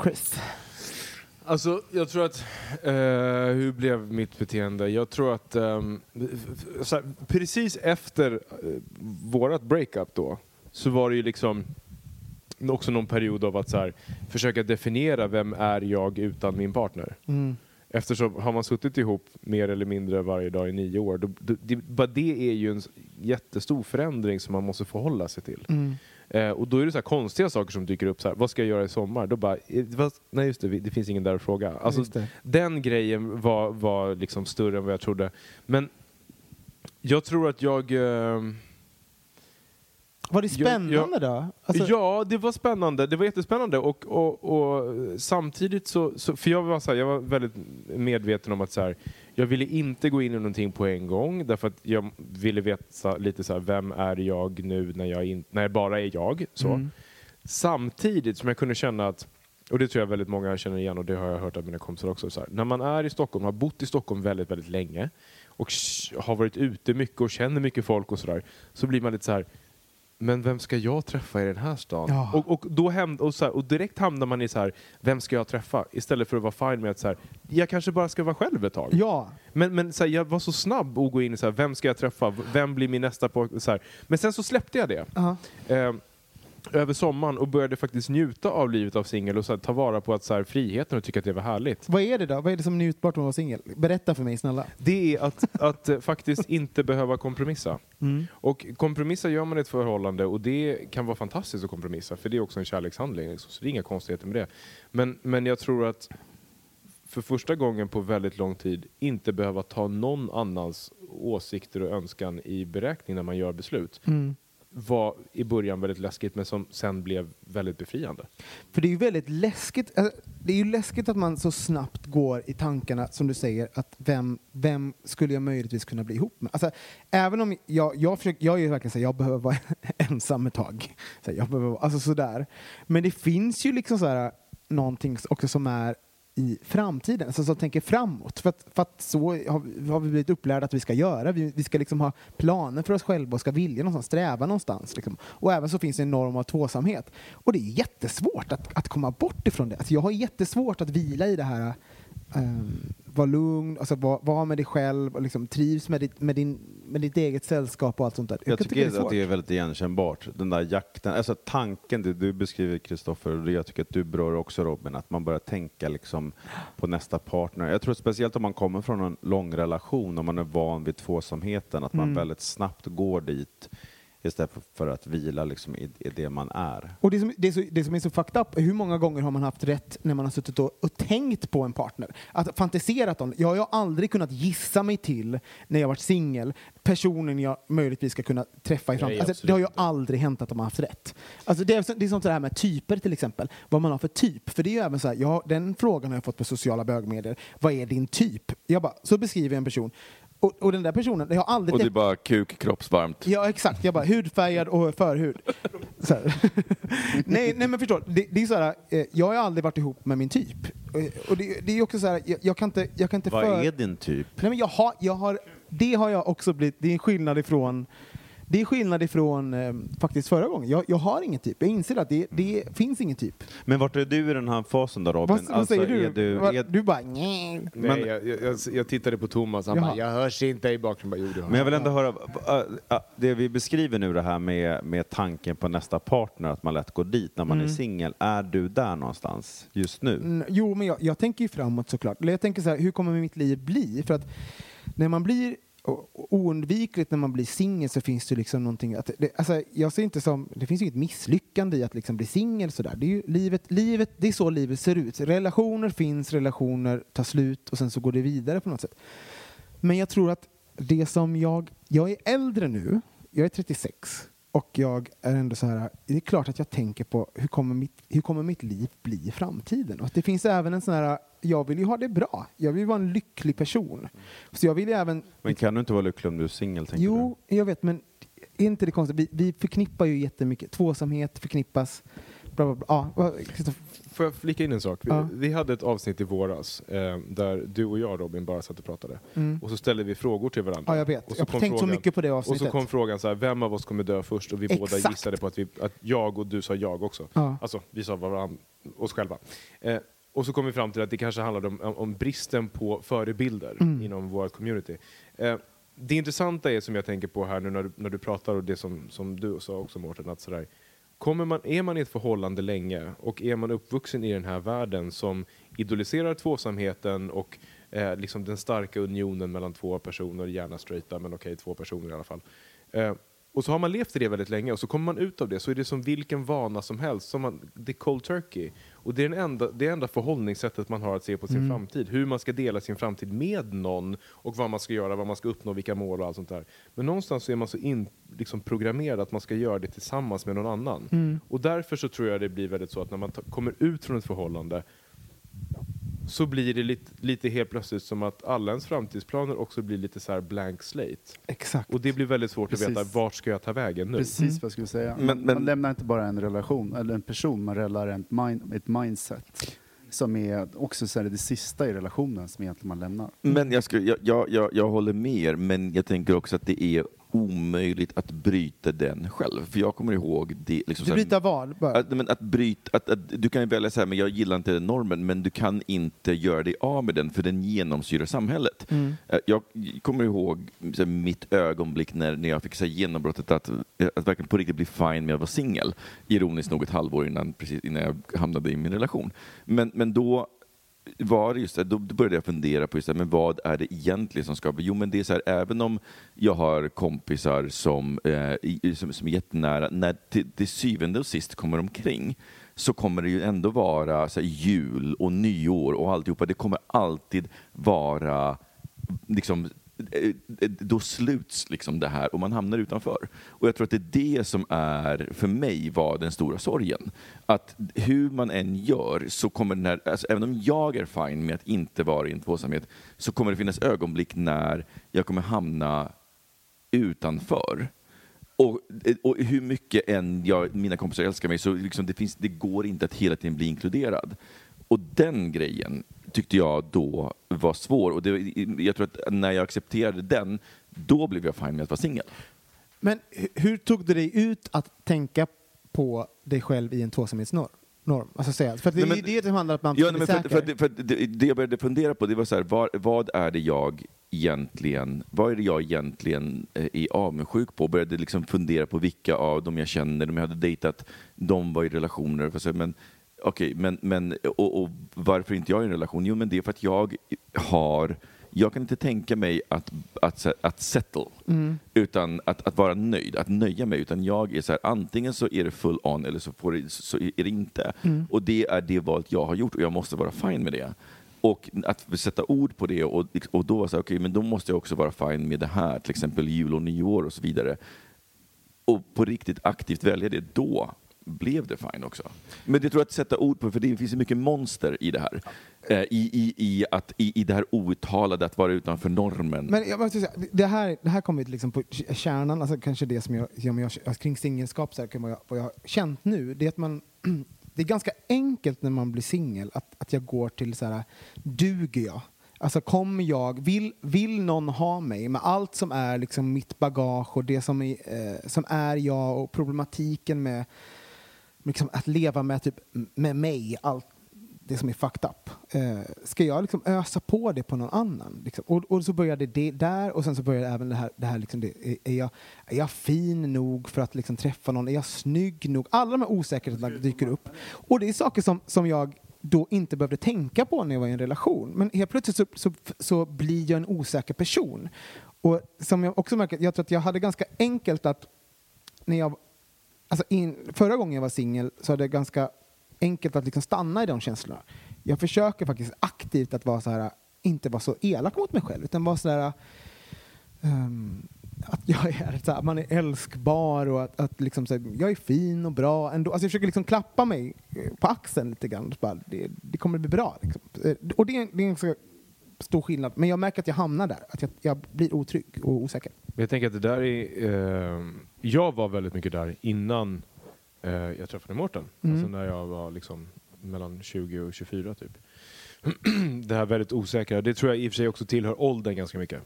B: Chris?
F: Alltså, jag tror att... Eh, hur blev mitt beteende? Jag tror att... ehm, så här, precis efter uh, vårat breakup då, så var det ju liksom också någon period av att så här, försöka definiera vem är jag utan min partner.
B: Mm.
F: Eftersom har man suttit ihop mer eller mindre varje dag i nio år, då, då, det, bara det är ju en jättestor förändring som man måste förhålla sig till.
B: Mm.
F: Eh, och då är det så här konstiga saker som dyker upp. Så här, vad ska jag göra i sommar? Då bara, eh, vad, nej just det, det finns ingen där att fråga. Alltså, den grejen var, var liksom större än vad jag trodde. Men jag tror att jag... Eh,
B: Var det
F: Jag-
B: spännande
F: jag-
B: då? Alltså,
F: ja, det var spännande. Det var jättespännande. Och, och, och samtidigt så, så... För jag var, så här, jag var väldigt medveten om att så här, jag ville inte gå in i någonting på en gång. Därför att jag ville veta lite så här, vem är jag nu när jag, in, när jag bara är jag? Så.
B: Mm.
F: Samtidigt som jag kunde känna att, och det tror jag väldigt många känner igen och det har jag hört av mina kompisar också. Så här, när man är i Stockholm, har bott i Stockholm väldigt, väldigt länge och har varit ute mycket och känner mycket folk och sådär, så blir man lite så här men vem ska jag träffa i den här stan?
B: Ja.
F: Och, och, då häm, och, så här, och direkt hamnar man i så här, vem ska jag träffa? Istället för att vara fine med att så här, jag kanske bara ska vara själv ett tag.
B: Ja.
F: Men, men så här, jag var så snabb att gå in i så vem ska jag träffa? Vem blir min nästa på så. Men sen så släppte jag det.
B: Ja.
F: Eh, över sommaren och började faktiskt njuta av livet av singel och så här, ta vara på att, så här, friheten och tycka att det var härligt.
B: Vad är det då? Vad är det som är njutbart med att vara singel? Berätta för mig snälla.
F: Det är att, att eh, faktiskt inte behöva kompromissa.
B: Mm.
F: Och kompromissa gör man i ett förhållande och det kan vara fantastiskt att kompromissa för det är också en kärlekshandling. liksom. Så det är inga konstigheter med det. Men, men jag tror att för första gången på väldigt lång tid inte behöva ta någon annans åsikter och önskan i beräkning när man gör beslut
B: Mm
F: var i början väldigt läskigt men som sen blev väldigt befriande.
B: För det är ju väldigt läskigt. Alltså, det är ju läskigt att man så snabbt går i tankarna, som du säger, att vem, vem skulle jag möjligtvis kunna bli ihop med? Alltså, även om jag, jag, försöker, jag är ju verkligen så här, jag behöver vara ensam ett tag. Så här, jag behöver, vara- alltså sådär. Men det finns ju liksom så här, någonting också som är i framtiden, alltså som tänker framåt. För att, för att så har, har vi blivit upplärda att vi ska göra. Vi, vi ska liksom ha planer för oss själva och ska vilja någonstans, sträva någonstans. Liksom. Och även så finns det en norm av tvåsamhet. Och det är jättesvårt att, att komma bort ifrån det. Alltså jag har jättesvårt att vila i det här um, vara lugn, alltså vara var med dig själv och liksom trivs med ditt, med, din, med ditt eget sällskap och allt sånt där.
E: Jag
B: kan
E: tycker
B: det är
E: att det är väldigt igenkännbart. Den där jakten, alltså tanken du, du beskriver Kristoffer, och det jag tycker att du berör också Robin, att man börjar tänka liksom på nästa partner. Jag tror speciellt om man kommer från en lång relation, om man är van vid tvåsamheten, att man
B: Mm.
E: väldigt snabbt går dit istället för, att vila liksom i, i det man är.
B: Och det som, det, är så, det som är så fucked up hur många gånger har man haft rätt när man har suttit och, och tänkt på en partner? Att fantiserat om. Jag har aldrig kunnat gissa mig till, när jag varit singel, personen jag möjligtvis ska kunna träffa i framtiden. Alltså, det har ju aldrig hänt att de har haft rätt. Alltså, det, är, så- det är som det här med typer till exempel. Vad man har för typ. För det är ju även så här, jag, den frågan har jag fått på sociala bögmedier. Vad är din typ? Jag bara, så beskriver jag en person. Och, och den där personen, jag har aldrig
C: Och det är bara kuk, kroppsvarmt.
B: Ja, exakt. Jag bara hudfärgad och förhud. Så här. nej, nej, men förstår. Det, det är så här, eh, jag har aldrig varit ihop med min typ. Och, och det, det är också så här, jag, jag kan inte, jag kan inte
E: Vad
B: för...
E: är din typ?
B: Nej, men jag har, jag har, det har jag också blivit, det är en skillnad ifrån det är skillnad ifrån eh, faktiskt förra gången. Jag, jag har ingen typ. Jag inser att det, det finns ingen typ.
E: Men vart är du i den här fasen då Robin?
B: Vad, vad säger du?
E: Är du,
B: Vad-
E: är,
B: du bara nej.
F: Nej,
E: Men-
F: jag, jag, jag, jag tittade på Thomas han
B: Jaha.
F: bara, jag hörs inte i bakgrunden. Bara, jo, det hör
E: Men jag vill ändå höra, äh, äh, det vi beskriver nu det här med, med tanken på nästa partner, att man lätt går dit när man är singel. Är du där någonstans just nu?
B: Mm, jo, men jag, jag tänker ju framåt såklart. Eller jag tänker så här, hur kommer mitt liv bli? För att när man blir oundvikligt när man blir singel så finns det liksom någonting att det, alltså, jag ser inte som, det finns ju inget misslyckande i att liksom bli singel sådär. Det är ju livet, livet, det är så livet ser ut. Relationer finns, relationer tar slut och sen så går det vidare på något sätt. Men jag tror att det som jag, jag är äldre nu, jag är 36 och jag är ändå så här, det är klart att jag tänker på hur kommer mitt, hur kommer mitt liv bli i framtiden? Och det finns även en sån här, jag vill ju ha det bra. Jag vill vara en lycklig person. Så jag vill även...
E: Men kan du inte vara lycklig om du är singel?
B: Jo, jag vet, men är inte det konstigt? Vi, vi förknippar ju jättemycket. Tvåsamhet förknippas. Bla, bla, bla. Ja,
F: Får jag flika in en sak? Vi,
B: Ja.
F: vi hade ett avsnitt i våras eh, där du och jag Robin bara satt och pratade.
B: Mm.
F: Och så ställde vi frågor till varandra.
B: Ja, jag vet.
F: Och
B: Jag har tänkt så mycket på det
F: Och så
B: avsnittet.
F: kom frågan så här, vem av oss kommer dö först? Och vi båda
B: Exakt.
F: gissade på att, vi, att jag och du sa jag också.
B: Ja.
F: Alltså, vi sa varandra, oss själva. Eh, och så kom vi fram till att det kanske handlade om, om, bristen på förebilder
B: Mm.
F: inom vårt community. Eh, det intressanta är, som jag tänker på här nu när du, när du pratar, och det som, som du sa också Mårten, att sådär, kommer man, är man i ett förhållande länge och är man uppvuxen i den här världen som idoliserar tvåsamheten och eh, liksom den starka unionen mellan två personer, gärna straighta, men okej, två personer i alla fall. Eh, och så har man levt i det väldigt länge och så kommer man ut av det så är det som vilken vana som helst. Som man, det är cold turkey. Och det är den enda, det enda förhållningssättet man har att se på sin framtid. Hur man ska dela sin framtid med någon och vad man ska göra, vad man ska uppnå, vilka mål och allt sånt där. Men någonstans så är man så in, liksom programmerad att man ska göra det tillsammans med någon annan. Och därför så tror jag det blir väldigt så att när man kommer ut från ett förhållande så blir det lite, lite helt plötsligt som att alla ens framtidsplaner också blir lite så här blank slate.
B: Exakt.
F: Och det blir väldigt svårt att
D: Precis.
F: veta vart ska jag ta vägen nu.
D: Precis vad jag skulle säga.
C: Men-
D: man,
C: men-
D: man lämnar inte bara en relation eller en person, man räddar ett, mind, ett mindset. Som är också så här, det sista i relationen som egentligen man lämnar.
C: Men jag, ska, jag, jag, jag, jag håller med er, men jag tänker också att det är omöjligt att bryta den själv. För jag kommer ihåg det. Liksom
B: Du bryter vad?
C: Att, men att bryta, att, att, du kan ju välja så här, men jag gillar inte den normen, men du kan inte göra dig av med den, för den genomsyrar samhället.
B: Mm.
C: Eh, Jag kommer ihåg här, mitt ögonblick när, när jag fick så här, genombrottet att, eh, att verkligen på riktigt bli fine med att vara singel. Ironiskt nog ett halvår innan, precis innan jag hamnade i min relation. Men, men då var just det, då började jag fundera på just det, men vad är det egentligen som skapar... Jo, men det är så här, även om jag har kompisar som, eh, som, som är jättenära, när till, till syvende och sist kommer omkring så kommer det ju ändå vara så här, jul och nyår och alltihopa. Det kommer alltid vara liksom Eh, eh, då sluts liksom det här och man hamnar utanför. Och jag tror att det är det som är, för mig, var den stora sorgen. Att hur man än gör så kommer den här, alltså även om jag är fine med att inte vara i en tvåsamhet, så kommer det finnas ögonblick när jag kommer hamna utanför. Och, eh, och hur mycket än jag, mina kompisar älskar mig så liksom det, finns, det går inte att hela tiden bli inkluderad. Och den grejen tyckte jag då var svår. Och det, jag tror att när jag accepterade den, då blev jag fine med att vara singel.
B: Men hu- hur tog det dig ut att tänka på dig själv i en tvåsamhetsnorm? Norm? Alltså säga, för det är
C: men-
B: det som handlar om att man
C: Ja, nej, men för, för, för, att det, det jag började fundera på det var så här, vad, vad är det jag egentligen, vad är det jag egentligen eh, är avundsjuk på? Började liksom fundera på vilka av dem jag känner, de jag hade dejtat, de var i relationer. För så men, okej, men, men, och, och varför inte jag i en relation? Jo, men det är för att jag har jag kan inte tänka mig att, att, att settle, utan att, att vara nöjd, att nöja mig. Utan jag är så här, antingen så är det full on eller så, får det, så är det inte. Och det är det valet jag har gjort och jag måste vara fine med det. Och att sätta ord på det och, och då var så här, okej, men då måste jag också vara fine med det här, till exempel jul och nyår och så vidare. Och på riktigt aktivt välja det, då blev det fine också. Men det tror jag att sätta ord på, för det finns ju mycket monster i det här. Eh, I, i, i, att, i, I det här outtalade, att vara utanför normen.
B: Men jag måste säga, det här, det här kommer liksom på kärnan, alltså kanske det som jag, som jag kring singelskap, så här, vad, jag, vad jag har känt nu, det är att man det är ganska enkelt när man blir singel att, att jag går till så här, duger jag? Alltså kommer jag, vill, vill någon ha mig med allt som är liksom mitt bagage och det som är, eh, som är jag och problematiken med liksom att leva med, typ, med mig, allt det som är fucked up. Eh, ska jag liksom ösa på det på någon annan? Liksom? Och, och så började det där och sen så började även det här, det här liksom, det, är, jag, är jag fin nog för att liksom träffa någon? Är jag snygg nog? Alla de här osäkerheterna dyker upp. Och det är saker som, som jag då inte behövde tänka på när jag var i en relation. Men helt plötsligt så, så, så blir jag en osäker person. Och som jag också märker, jag tror att jag hade ganska enkelt att när jag Alltså in, förra gången jag var singel så var det ganska enkelt att liksom stanna i de känslorna. Jag försöker faktiskt aktivt att vara så här, inte vara så elak mot mig själv, utan vara så där... um, ehm, att jag är så här, man är älskbar och att, att liksom, så här, jag är fin och bra ändå. Alltså jag försöker liksom klappa mig eh, på axeln lite grann. Bara, det, det kommer bli bra. Liksom. Eh, och det är, det är en stor skillnad. Men jag märker att jag hamnar där. Att jag, jag blir otrygg och osäker.
F: Jag tänker att det där är... Eh, jag var väldigt mycket där innan eh, jag träffade Mårten.
B: Mm.
F: Alltså när jag var liksom mellan 20 och 24 typ. det här väldigt osäkra. Det tror jag i och för sig också tillhör åldern ganska mycket.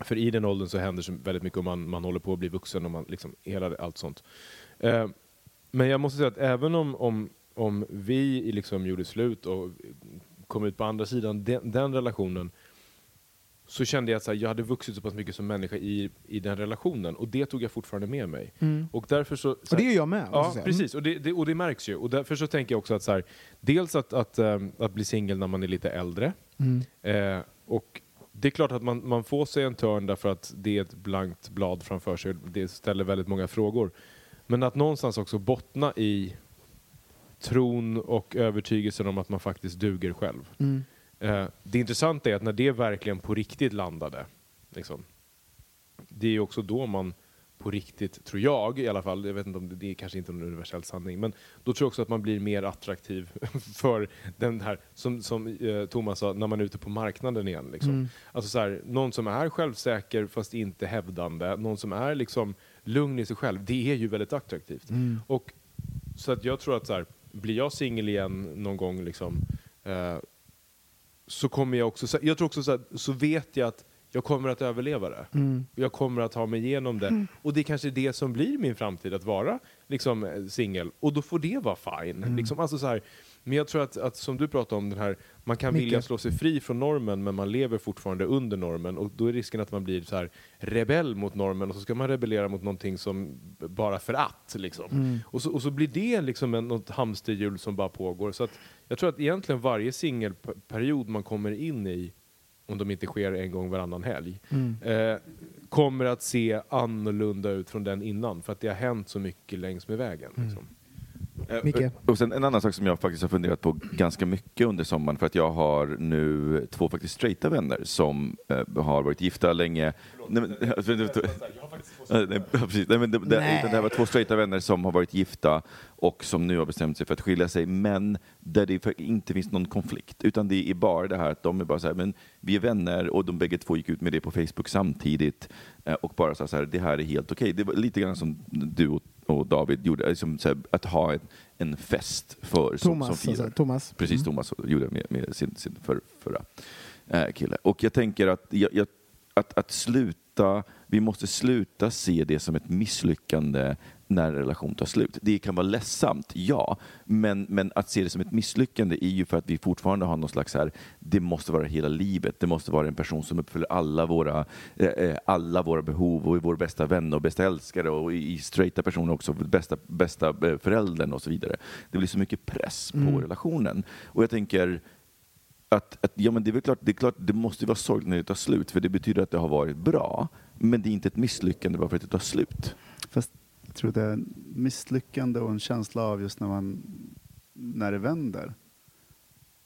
F: För i den åldern så händer så väldigt mycket och man, man håller på att bli vuxen och man liksom, hela allt sånt. Eh, men jag måste säga att även om, om, om vi liksom gjorde slut och kom ut på andra sidan den, den relationen så kände jag att här, jag hade vuxit så pass mycket som människa i, i den relationen och det tog jag fortfarande med mig. Och därför så... så
B: Och det gör jag med.
F: Ja, precis. Och det, det, och det märks ju. Och därför så tänker jag också att så här, dels att, att, ehm, att bli singel när man är lite äldre.
B: Mm.
F: Eh, och det är klart att man, man får sig en törn därför att det är ett blankt blad framför sig. Det ställer väldigt många frågor. Men att någonstans också bottna i tron och övertygelsen om att man faktiskt duger själv.
B: Mm.
F: Eh, det intressanta är att när det verkligen på riktigt landade, liksom, det är också då man på riktigt, tror jag i alla fall, jag vet inte om det, det är kanske inte en universell sanning, men då tror jag också att man blir mer attraktiv för den här, som, som eh, Thomas sa, när man är ute på marknaden igen. Liksom.
B: Mm.
F: Alltså så här, någon som är självsäker fast inte hävdande, någon som är liksom lugn i sig själv, det är ju väldigt attraktivt.
B: Mm.
F: Och, så att jag tror att så här, blir jag singel igen någon gång liksom, eh, så kommer jag också, så- jag tror också så, här, så vet jag att jag kommer att överleva det.
B: Mm.
F: Jag kommer att ta mig igenom det. Och det är kanske det som blir min framtid, att vara liksom, eh, singel. Och då får det vara fine.
B: Mm.
F: Liksom, alltså, så här, men jag tror att, att, som du pratade om, den här, man kan
B: Micke.
F: vilja slå sig fri från normen, men man lever fortfarande under normen. Och då är risken att man blir så här, rebell mot normen, och så ska man rebellera mot någonting som bara för att. Liksom.
B: Mm.
F: Och, så, och så blir det liksom en, något hamsterhjul som bara pågår. Så att, jag tror att egentligen varje singelperiod man kommer in i, om de inte sker en gång varannan helg,
B: Mm.
F: eh, kommer att se annorlunda ut från den innan. För att det har hänt så mycket längs med vägen. Liksom.
C: Eh,
B: Micke?
C: Och sen en annan sak som jag faktiskt har funderat på ganska mycket under sommaren för att jag har nu två faktiskt straighta vänner som eh, har varit gifta länge. Nej, men, Eh, precis. Men det, det,
B: Nej.
C: utan det här var två straighta vänner som har varit gifta och som nu har bestämt sig för att skilja sig, men där det inte finns någon konflikt. Utan det är bara det här att de är bara så här, men vi är vänner och de bägge två gick ut med det på Facebook samtidigt eh, och bara sa så här, det här är helt okej. Det var lite grann som du och, David gjorde, liksom här, att ha en, en fest för som,
B: Thomas,
C: som firar.
B: alltså, Thomas.
C: Precis, Thomas gjorde med, med sin, sin för, förra eh, kille. Och jag tänker att, jag, jag, att, att sluta, vi måste sluta se det som ett misslyckande när en relation tar slut. Det kan vara ledsamt, ja, men, men att se det som ett misslyckande är ju för att vi fortfarande har någon slags här, det måste vara hela livet, det måste vara en person som uppfyller alla våra, eh, eh, alla våra behov och är vår bästa vän och bästa älskare och i straighta personer också bästa, bästa eh, föräldern och så vidare. Det blir så mycket press på relationen. Och jag tänker, att, att ja, men det är klart, det är klart, det måste vara sorgligt när det tar slut, för det betyder att det har varit bra, men det är inte ett misslyckande bara för att det tar slut.
D: Fast tror det är misslyckande och en känsla av just när, man, när det vänder.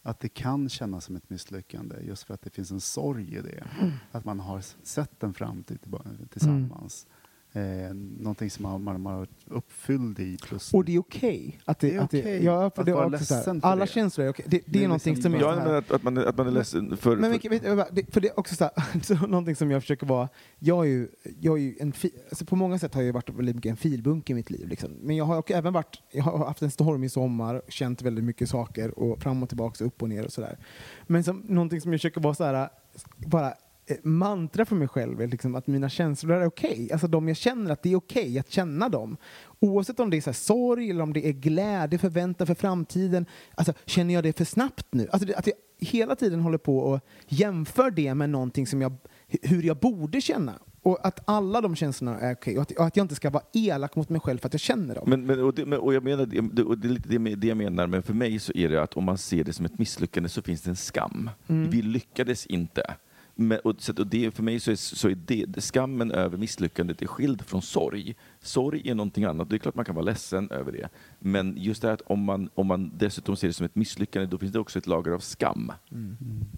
D: Att det kan kännas som ett misslyckande just för att det finns en sorg i det. Att man har sett en framtid tillba- tillsammans. Eh, någonting som man, man, man har varit uppfylld i. Plus
B: Och det är okej. Att det,
D: Det är okej
B: ja, för
D: att
B: det
D: vara
B: så här,
D: för
B: alla
D: det.
B: känslor är okej. Det, det,
D: Det
B: är
D: är
B: någonting
D: liksom
B: som är
C: Ja, men att, att, man, är- att man är ledsen för...
B: Men
C: för
B: vad, det, för det är också så, här, så någonting som jag försöker vara, jag är ju, jag är ju en fi, alltså på många sätt har jag varit väldigt mycket en filbunk i mitt liv. Liksom. Men jag har även varit, jag har haft en stormig sommar, känt väldigt mycket saker och fram och tillbaka, upp och ner och sådär. Men som, någonting som jag försöker vara så här, bara mantra för mig själv är liksom att mina känslor är okej. Alltså de jag känner att det är okej att känna dem. Oavsett om det är så sorg eller om det är glädje, förväntan för framtiden. Alltså, känner jag det för snabbt nu? Alltså, att jag hela tiden håller på och jämför det med någonting som jag, hur jag borde känna. Och att alla de känslorna är okej. Och, att, och att jag inte ska vara elak mot mig själv för att jag känner dem.
C: Men, men, och, det, och jag menar, det, och det är lite det, det jag menar, men för mig så är det att om man ser det som ett misslyckande så finns det en skam. Vi lyckades inte. Men, och, så, och det, för mig så är, så är det, skammen över misslyckandet är skild från sorg. Sorg är någonting annat. Det är klart man kan vara ledsen över det. Men just det här att om man, om man dessutom ser det som ett misslyckande, då finns det också ett lager av skam.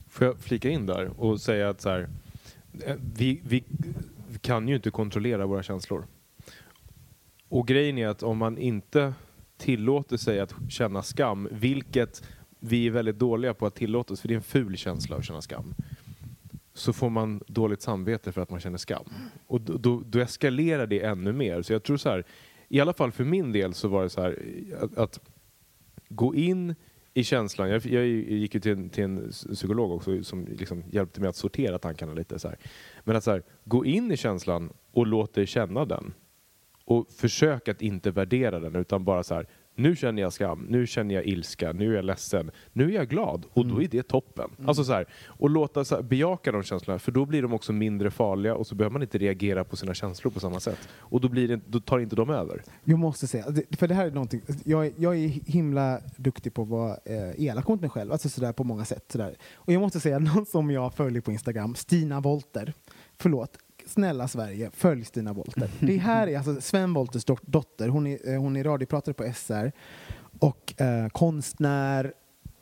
F: Får jag flika in där och säga att så här, vi, vi, vi kan ju inte kontrollera våra känslor. Och grejen är att om man inte tillåter sig att känna skam, vilket vi är väldigt dåliga på att tillåta oss, för det är en ful känsla att känna skam, så får man dåligt samvete för att man känner skam. Och då, då, då eskalerar det ännu mer. Så jag tror så här, i alla fall för min del så var det så här att, att gå in i känslan. Jag, jag gick ju till en, till en psykolog också som liksom hjälpte mig att sortera tankarna lite. Så här. Men att så här, gå in i känslan och låt dig känna den. Och försök att inte värdera den utan bara så här, nu känner jag skam, nu känner jag ilska, nu är jag ledsen, nu är jag glad och då är det toppen. Alltså så här, och låta så här, bejaka de känslorna för då blir de också mindre farliga och så behöver man inte reagera på sina känslor på samma sätt. Och då, blir det, då tar inte de över.
B: Jag måste säga, för det här är någonting, jag, jag är himla duktig på att vara eh, elak mot mig själv, alltså sådär på många sätt. Sådär. Och jag måste säga, någon som jag följer på Instagram, Stina Wolter, förlåt, snälla Sverige, följ Stina Wolter. Det här är alltså Sven Wolters dot- dotter, hon är, eh, hon är radiopratare på SR och eh, konstnär.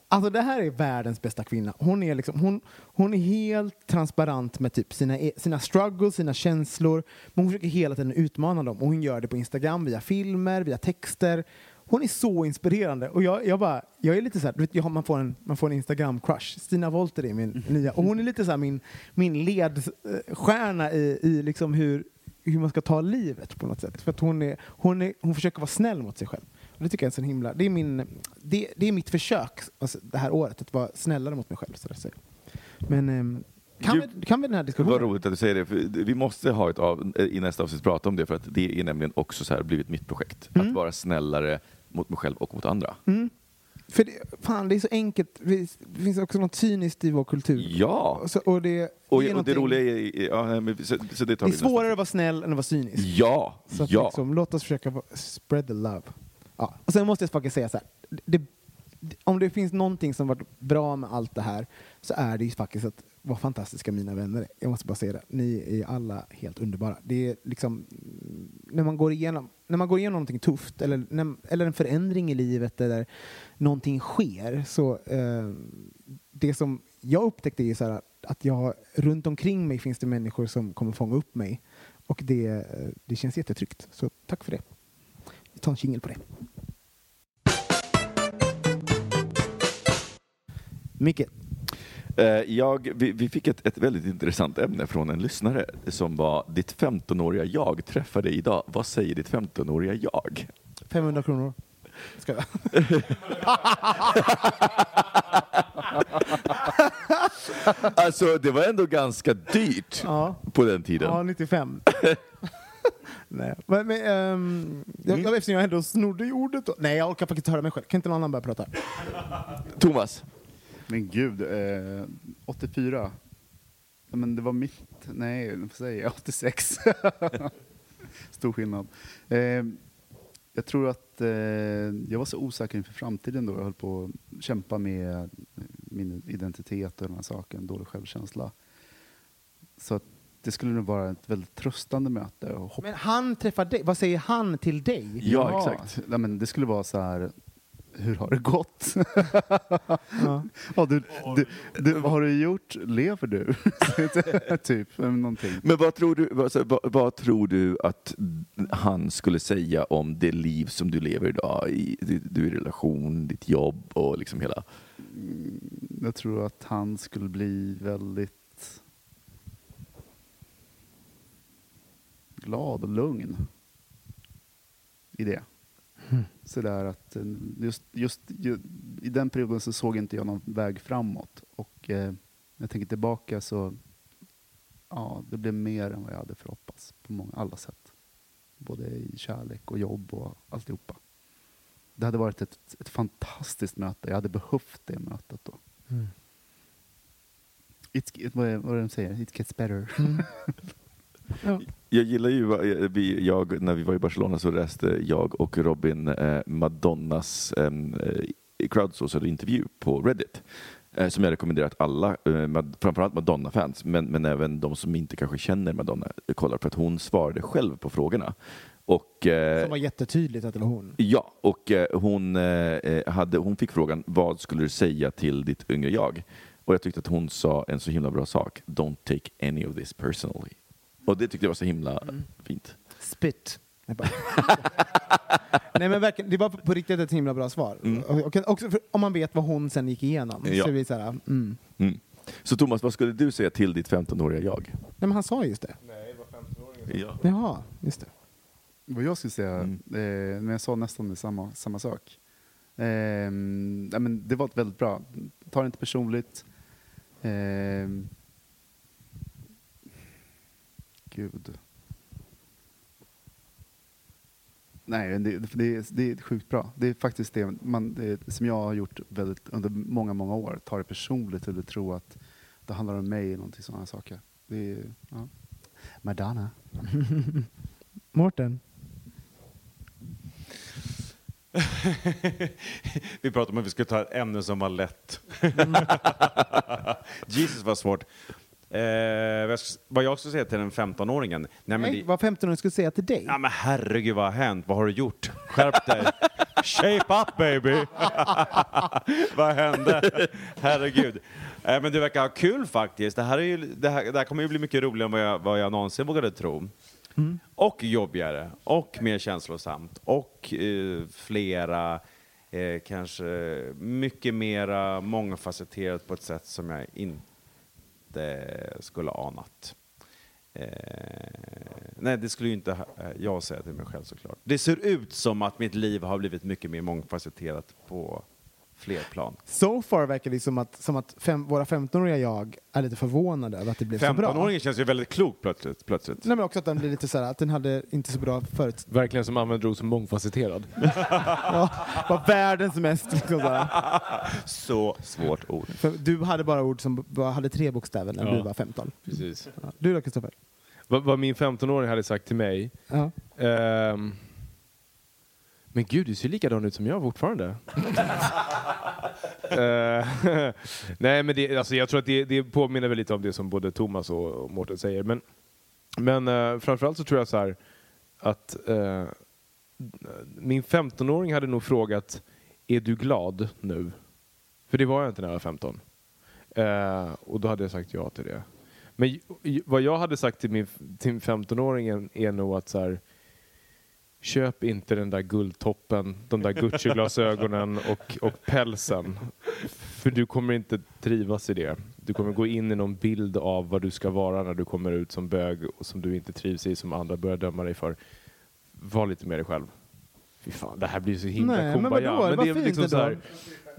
B: Alltså det här är världens bästa kvinna. Hon är, liksom, hon, hon är helt transparent med typ sina, e-, sina struggles, sina känslor. Men hon försöker hela tiden utmana dem. Och hon gör det på Instagram, via filmer, via texter. Hon är så inspirerande. Och jag, jag, bara, jag är lite så här, du vet, jag man får en, man får en Instagram-crush. Stina Wolter är min nya. Och hon är lite så här min, min ledstjärna i, i liksom hur, hur man ska ta livet på något sätt. För att hon, är, hon, är, hon försöker vara snäll mot sig själv. Och det tycker jag är så himla... Det är, min, det, det är mitt försök alltså, det här året, att vara snällare mot mig själv. Så att säga. Men ehm, kan,
C: Gud,
B: vi, kan vi den här diskussionen?
C: Vad roligt att du säger det. För vi måste ha ett av, i nästa avsnitt prata om det för att det är nämligen också så här blivit mitt projekt.
B: Mm.
C: Att vara snällare mot mig själv och mot andra.
B: För det, fan, det är så enkelt. Det finns också något cyniskt i vår kultur.
C: Ja!
B: Så, och det,
C: Och,
B: det, är
C: och det roliga är... Ja, men så, så det tar
B: det är
C: vi nästa.
B: svårare att vara snäll än att vara cynisk.
C: Ja!
B: Så att
C: ja!
B: liksom, låt oss försöka spread the love. Ja. Och sen måste jag faktiskt säga så här. Det, om det finns någonting som varit bra med allt det här så är det ju faktiskt att vad fantastiska mina vänner är. Jag måste bara säga det. Ni är alla helt underbara. Det är liksom mm, när man går igenom, när man går igenom någonting tufft eller, när, eller en förändring i livet eller någonting sker så eh, det som jag upptäckte är så här att jag runt omkring mig finns det människor som kommer fånga upp mig och det, eh, det känns jättetryggt. Så tack för det. Vi tar en jingle på det. Micke,
C: jag, vi, vi fick ett, ett väldigt intressant ämne från en lyssnare som var Ditt 15-åriga jag träffade idag. Vad säger ditt 15-åriga jag?
B: 500 kronor. Ska jag?
C: Alltså det var ändå ganska dyrt
B: Ja.
C: på den tiden.
B: Ja, 95. Nej, men, men, ehm, jag, jag, eftersom jag ändå snodde i ordet då. Nej, jag orkar faktiskt inte höra mig själv. Kan inte någon annan börja prata?
C: Thomas?
D: Men gud, eh, 84. Ja, Men det var mitt, nej, jag får säga 86. Stor skillnad. Eh, jag tror att eh, jag var så osäker inför framtiden då. Jag höll på att kämpa med min identitet och den här saken, dålig självkänsla. Så att det skulle nog vara ett väldigt tröstande möte.
B: Men han träffar dig. Vad säger han till dig?
C: Ja, exakt.
D: Nej, men det skulle vara så här, hur har det gått?
B: Ja.
D: ja, du, du, du, vad har du gjort? Lever du? typ, någonting.
C: Men vad tror, du, vad, vad, vad tror du att han skulle säga om det liv som du lever idag? I, du i relation, ditt jobb och liksom hela...
D: Jag tror att han skulle bli väldigt glad och lugn i det. Så där att eh, just, just ju, i den perioden så såg inte jag någon väg framåt. Och eh, när jag tänker tillbaka så ja, det blev mer än vad jag hade förhoppats på många, alla sätt. Både i kärlek och jobb och alltihopa. Det hade varit ett, ett fantastiskt möte. Jag hade behövt det mötet då.
B: Mm.
D: Vad, är, vad det de säger? It gets better.
B: Ja.
C: Jag gillar ju, vad- vi, jag, när vi var i Barcelona så läste jag och Robin eh, Madonnas eh, crowdsourcade intervju på Reddit. Eh, som jag rekommenderar att alla, eh, Mad- framförallt Madonna-fans, men, men även de som inte kanske känner Madonna, eh, kollar. För att hon svarade själv på frågorna. Och, eh,
B: Som var jättetydligt att det var hon.
C: Ja, och eh, hon, eh, hade, hon fick frågan vad skulle du säga till ditt yngre jag? Och jag tyckte att hon sa en så himla bra sak. Don't take any of this personally. Och det tyckte jag var så himla
B: Mm.
C: fint.
B: Bara- Nej men verkligen, det var på riktigt ett himla bra svar. Och, och, också för, om man vet vad hon sen gick igenom.
C: Ja.
B: Så det blir så här, mm.
C: Mm. Så Thomas, vad skulle du säga till ditt 15-åriga jag?
B: Nej men han sa just det.
C: Ja.
B: Jaha, just det.
D: Vad jag skulle säga,
C: Mm.
D: eh, men jag sa nästan det samma, samma sak. Eh, nej, men det var ett väldigt bra. Ta det inte personligt. Eh, gud. Nej, men det, det, är, det är sjukt bra. Det är faktiskt det, man, det som jag har gjort väldigt, under många, många år. Ta det personligt eller tro att det handlar om mig eller någonting sådana saker. Det är, ja. Madonna.
B: Mårten?
E: Vi pratade om att vi skulle ta ett ämne som var lätt. Jesus var svårt. Eh, vad jag vad jag skulle säga till den 15-åringen? Nej, men
B: Nej,
E: det,
B: vad 15 skulle säga till dig?
E: ja, men herregud, vad har hänt? Vad har du gjort? Skärp dig! Shape up baby! vad hände? Herregud. Eh, men du verkar ha kul faktiskt. Det här, är ju, det här, det här kommer ju bli mycket roligare än vad jag, vad jag någonsin vågade tro. Och jobbigare, och mer känslosamt, och eh, flera, eh, kanske mycket mera mångfacetterat på ett sätt som jag inte Eh, skulle anat. Eh, nej, det skulle ju inte eh, jag säga till mig själv såklart. Det ser ut som att mitt liv har blivit mycket mer mångfacetterat på fler plan.
B: So far verkar det som att, som att fem, våra 15-åriga jag är lite förvånade över att det blev så bra.
E: 15-åringen känns ju väldigt klok plötsligt. plötsligt.
B: Nej men också att den blir lite så här, att den hade inte så bra förut.
F: Verkligen som använder ord som mångfacetterad.
B: Ja, var världens mest liksom så.
E: Så svårt ord.
B: För du hade bara ord som bara hade tre bokstäver när
F: Ja.
B: du var 15.
F: Precis.
B: Ja. Du då Kristoffer?
F: Vad, vad min 15-åring hade sagt till mig.
B: Ja.
F: ehm, men gud, du ser likadan ut som jag fortfarande. Eh, nej, men det, alltså, jag tror att det, det påminner väl lite om det som både Thomas och, och Mårten säger. Men, men uh, framförallt så tror jag så här att uh, min 15-åring hade nog frågat är du glad nu? För det var jag inte när jag var 15. Uh, och då hade jag sagt ja till det. Men vad jag hade sagt till min, till 15-åringen är nog att så här, köp inte den där guldtoppen, de där Gucci-glasögonen och, och pälsen. För du kommer inte trivas i det. Du kommer gå in i någon bild av vad du ska vara när du kommer ut som bög och som du inte trivs i, som andra börjar döma dig för. Var lite med dig själv. Fy fan, det här blir så himla
B: Nej, men vadå? Vad fint
F: liksom så här.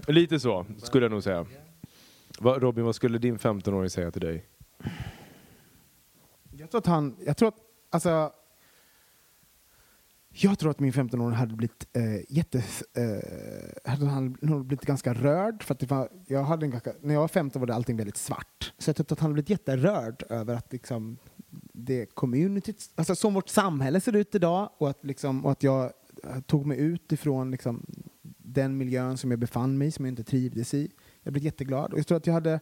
F: Lite så, skulle jag nog säga. Va, Robin, vad skulle din 15-åring säga till dig?
B: Jag tror att han, jag tror att, alltså, jag tror att min 15-åring hade blivit eh, jätte, eh, hade han nog blivit ganska rörd. För att det var, jag hade en ganska, när jag var 15 var det allting väldigt svart. Så jag tror att han hade blivit jätterörd över att liksom, det communityt, alltså som vårt samhälle ser ut idag och att, liksom, och att jag eh, tog mig ut ifrån liksom, den miljön som jag befann mig i, som jag inte trivdes i. Jag blev jätteglad. Och jag tror att jag hade,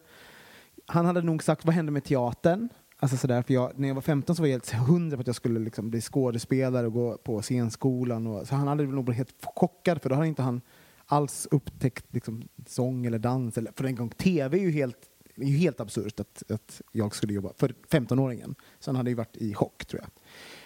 B: han hade nog sagt, vad hände med teatern? Alltså sådär, för jag, när jag var 15 så var jag helt hundra på att jag skulle liksom bli skådespelare och gå på scenskolan. Och, så han hade nog blivit helt chockad för då hade inte han alls upptäckt liksom, sång eller dans. Eller, för en gång, TV är ju helt, är ju helt absurt att, att jag skulle jobba för 15-åringen. Så han hade ju varit i chock tror jag.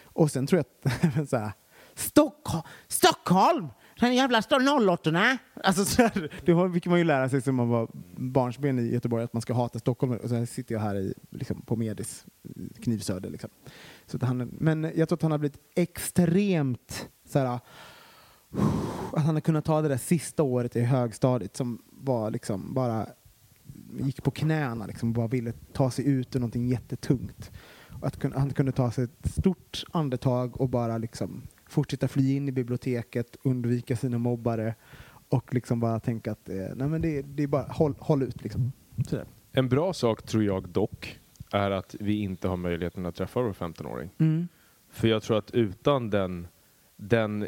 B: Och sen tror jag att så här, Stockholm! Stockholm! Den jävla står 08 alltså, så här, Det fick man ju lära sig som man var barnsben i Göteborg, att man ska hata Stockholm. Och sen sitter jag här i, liksom, på Medis, eh, Knivsöder. Liksom. Så att han, men jag tror att han har blivit extremt så här, att han har kunnat ta det där sista året i högstadiet som var liksom bara gick på knäna liksom, och bara ville ta sig ut ur någonting jättetungt. Att han kunde ta sig ett stort andetag och bara liksom fortsätta fly in i biblioteket, undvika sina mobbare och liksom bara tänka att eh, nej men det, det är bara håll, håll ut. Liksom. Sådär.
F: En bra sak tror jag dock är att vi inte har möjligheten att träffa vår 15-åring. För jag tror att utan den, den,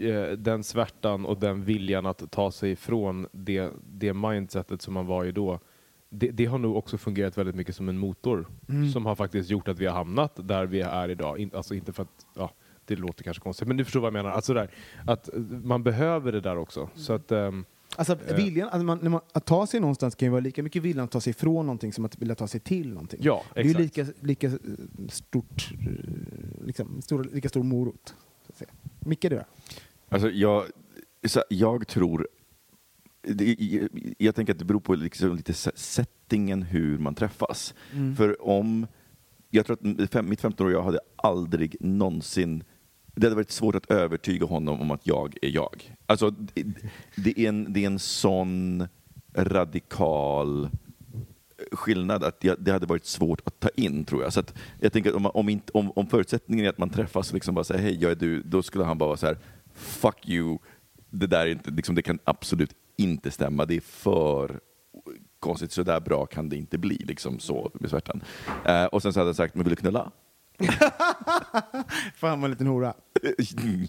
F: eh, den svärtan och den viljan att ta sig ifrån det, det mindsetet som man var i då, det, det har nog också fungerat väldigt mycket som en motor som har faktiskt gjort att vi har hamnat där vi är idag. In, alltså inte för att, ja, det låter kanske konstigt, men du förstår vad jag menar. Alltså där, att man behöver det där också. Så att, ehm,
B: Alltså
F: Eh.
B: viljan, alltså man, när man, att ta sig någonstans kan ju vara lika mycket viljan att ta sig ifrån någonting som att vilja ta sig till någonting.
F: Ja,
B: det är ju lika, lika eh, stort, eh, liksom, stor, lika stor morot. Så att säga. Micke, du då?
C: Alltså, jag, så, jag tror... Det, jag, jag tänker att det beror på liksom lite se- settingen hur man träffas. För om... Jag tror att fem, mitt 15 år jag hade aldrig någonsin... Det hade varit svårt att övertyga honom om att jag är jag. Alltså, det, det, är, en, det är en sån radikal skillnad att jag, det hade varit svårt att ta in, tror jag. Så att jag tänker att om, man- om, inte, om, om förutsättningen är att man träffas och liksom bara säger hej, jag är du, då skulle han bara vara så här, fuck you, det där är inte, liksom, det kan absolut inte stämma, det är för konstigt, så där bra kan det inte bli, liksom så med svärtan. Eh, och sen så hade han sagt, men vill du knulla?
B: Fan vad en liten hora.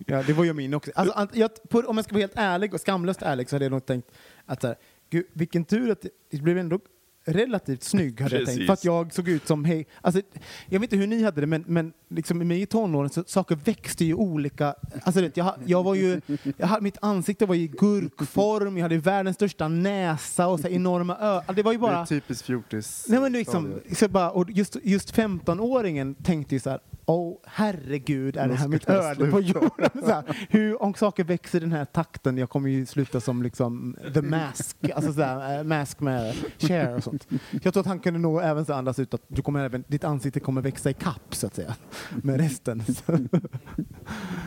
B: Ja, det var ju min också. Alltså, jag, om jag ska vara helt ärlig och skamlöst ärlig så hade jag nog tänkt att så här, gud, vilken tur att det, det blev ändå relativt snygg hade jag tänkt. För att jag såg ut som, hej, alltså, jag vet inte hur ni hade det men, men liksom i mig i tonåren så saker växte ju olika. Alltså, vet, jag, jag var ju, jag hade, mitt ansikte var i gurkform, jag hade världens största näsa och så här enorma ögon. Det var ju
D: Det är
B: bara...
D: typiskt fjortis.
B: Nej, men liksom, så bara, och just, just 15-åringen tänkte ju så här, åh herregud, är det här mitt öde på
D: sluta."
B: jorden? Så här, hur, om saker växer i den här takten, jag kommer ju sluta som liksom the mask, alltså så här, eh, mask med Cher och sånt. Jag tror att han kunde nog även så andas ut att du kommer även, ditt ansikte kommer växa i kapp så att säga, med resten.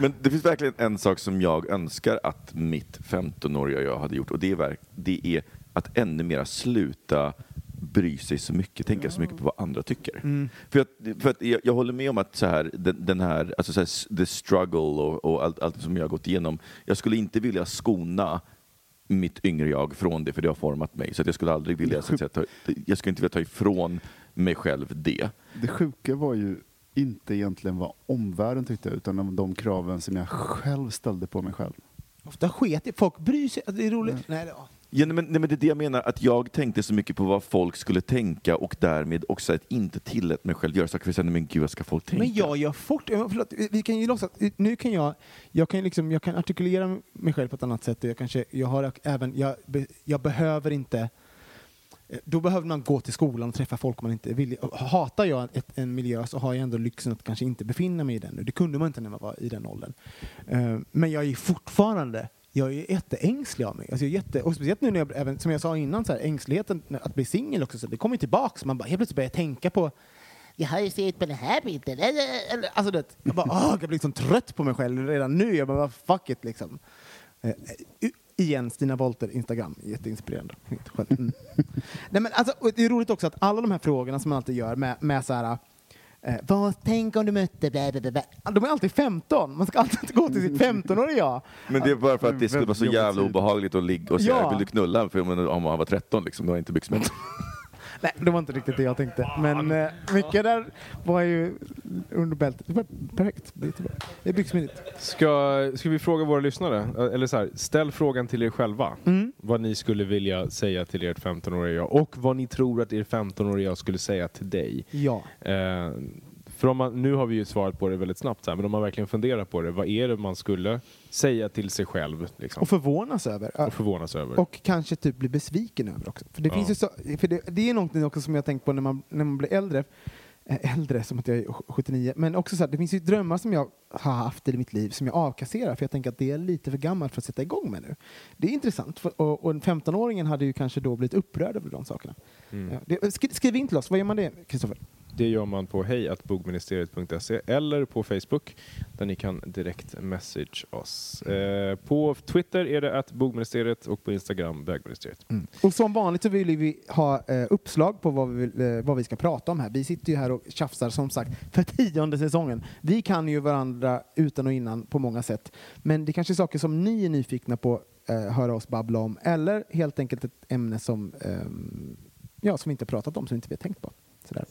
C: Men det finns verkligen en sak som jag önskar att mitt 15-åriga jag hade gjort och det är, det är att ännu mer sluta bry sig så mycket, tänka så mycket på vad andra tycker. För, att, för att jag, jag håller med om att så här, den, den här, alltså så här, the struggle och, och allt, allt som jag har gått igenom, jag skulle inte vilja skona mitt yngre jag från det, för det har format mig. Så att jag skulle aldrig vilja, så att säga, ta, jag skulle inte vilja ta ifrån mig själv det.
D: Det sjuka var ju inte egentligen vad omvärlden tyckte, utan de kraven som jag själv ställde på mig själv.
B: Ofta sket i- folk bryr sig, alltså, det är roligt. Nej, det, ja.
C: Men, nej, men det är det jag menar, att jag tänkte så mycket på vad folk skulle tänka och därmed också att inte tillät mig själv göra saker för säga, men gud vad ska folk tänka?
B: Men jag gör fort, förlåt, vi kan ju låtsas, nu kan jag, jag kan, liksom, jag kan artikulera mig själv på ett annat sätt. och Jag, kanske, jag, har även, jag, jag behöver inte, då behöver man gå till skolan och träffa folk man inte vill. Hatar jag ett, en miljö så har jag ändå lyxen att kanske inte befinna mig i den nu. Det kunde man inte när man var i den åldern. Eh, Men jag är fortfarande jag är jätteängslig av mig. Alltså jag är jätte, och speciellt nu när jag, även, som jag sa innan, så här, ängsligheten att bli singel också, så det kommer tillbaks. Man bara, helt plötsligt börjar tänka på jag har ju sett på den här bilden. Alltså det, jag bara, åh, jag blir liksom trött på mig själv redan nu. Jag bara, fuck it liksom. Eh, eh, igen, Stina Wolter, Instagram. Jätteinspirerande. Mm. Nej, men alltså, det är roligt också att alla de här frågorna som man alltid gör med, med så här Eh, vad, tänk om du mötte... Bla, bla, bla. De är alltid 15. Man ska alltid gå till sitt 15-åriga jag.
C: Men det är bara för att det skulle vara så
D: Väldigt
C: jävla obehagligt att ligga och säga
B: Ja.
C: vill du knulla? För om, man var 13 liksom, då har inte byxmedel.
B: Nej, det var inte riktigt det jag tänkte. Men eh, mycket där var ju under bältet. Det var perfekt. Det är, bra. det är byxsmidigt.
F: Ska, ska vi fråga våra lyssnare? Eller så här, ställ frågan till er själva.
B: Mm.
F: Vad ni skulle vilja säga till ert 15-åriga jag och vad ni tror att er 15-åriga jag skulle säga till dig.
B: Ja.
F: Eh, för om man, nu har vi ju svarat på det väldigt snabbt, så här, men om man verkligen funderar på det, vad är det man skulle säga till sig själv liksom,
B: Och förvånas över.
F: och förvånas över?
B: Och kanske typ bli besviken över också. För det,
F: Ja.
B: finns ju så, för det, det är någonting också som jag tänkt på när man, när man blir äldre. Eh, äldre, som att jag är 79. Men också så här, det finns ju drömmar som jag har haft i mitt liv som jag avkasserar för jag tänker att det är lite för gammalt för att sätta igång med nu. Det är intressant. För, och, och 15-åringen hade ju kanske då blivit upprörd över de sakerna.
F: Mm.
B: Ja, det, skri, skriv in till oss, vad gör man det, Kristoffer?
F: Det gör man på hejatbogministeriet.se eller på Facebook där ni kan direkt message oss. Eh, på Twitter är det att bogministeriet och på Instagram vägministeriet.
B: Och som vanligt så vill vi ha eh, uppslag på vad vi, vill, eh, vad vi ska prata om här. Vi sitter ju här och tjafsar som sagt för tionde säsongen. Vi kan ju varandra utan och innan på många sätt. Men det kanske är saker som ni är nyfikna på eh, höra oss babbla om eller helt enkelt ett ämne som, ehm, ja, som vi inte pratat om, som inte vi tänkt på. Sådär.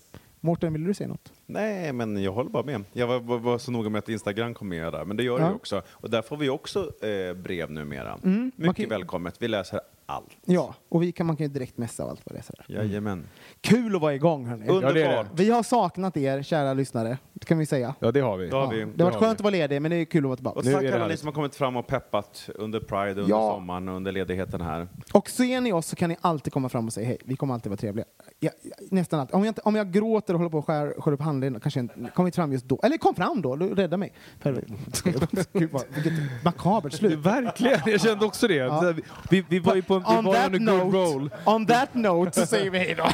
B: Mårten, vill du säga något?
E: Nej, men jag håller bara med. Jag var, var, var så noga med att Instagram kom med där, men det gör det
B: Ja.
E: ju också. Och där får vi också eh, brev numera.
B: Mm,
E: Mycket
B: kan-
E: välkommet. Vi läser allt.
B: Ja, och vi kan, man kan ju direkt messa av allt vad det är. Sådär.
E: Jajamän.
B: Kul att vara igång hörni.
E: Underbart.
F: Ja, det är det.
B: Vi har saknat er, kära lyssnare. kan vi säga.
F: Ja, det har vi.
E: Då har vi.
B: Det har varit skönt
F: vi.
B: att vara ledig, men det är kul att vara tillbaka.
E: Och
F: Nu
E: tack
F: är det
E: alla ni som har kommit fram och peppat under Pride, under
B: Ja.
E: sommaren och under ledigheten här.
B: Och ser ni oss så kan ni alltid komma fram och säga hej. Vi kommer alltid vara trevliga. Ja, nästan alltid. Om jag, inte, om jag gråter och håller på att skär, skär upp handleden, kanske jag inte- kom inte fram just då. Eller kom fram då, du rädda mig. För, Gud, vad, vilket makabert slut.
F: Verkligen, jag kände också det.
B: Ja.
F: Vi, vi var ju på en, vi
B: on, that
F: on a good roll.
B: note, on that note så säger vi hej då.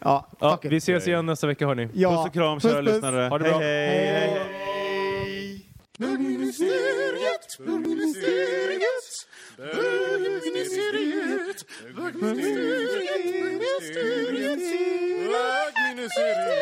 B: ja,
F: Ja, vi ses igen nästa vecka hörni.
B: Ja.
E: Puss och kram kära lyssnare.
F: Ha det bra.
E: hej, hej.
B: Hej.
H: Bögministeriet, bögministeriet, bögministeriet, bögministeriet, bögministeriet, bögministeriet.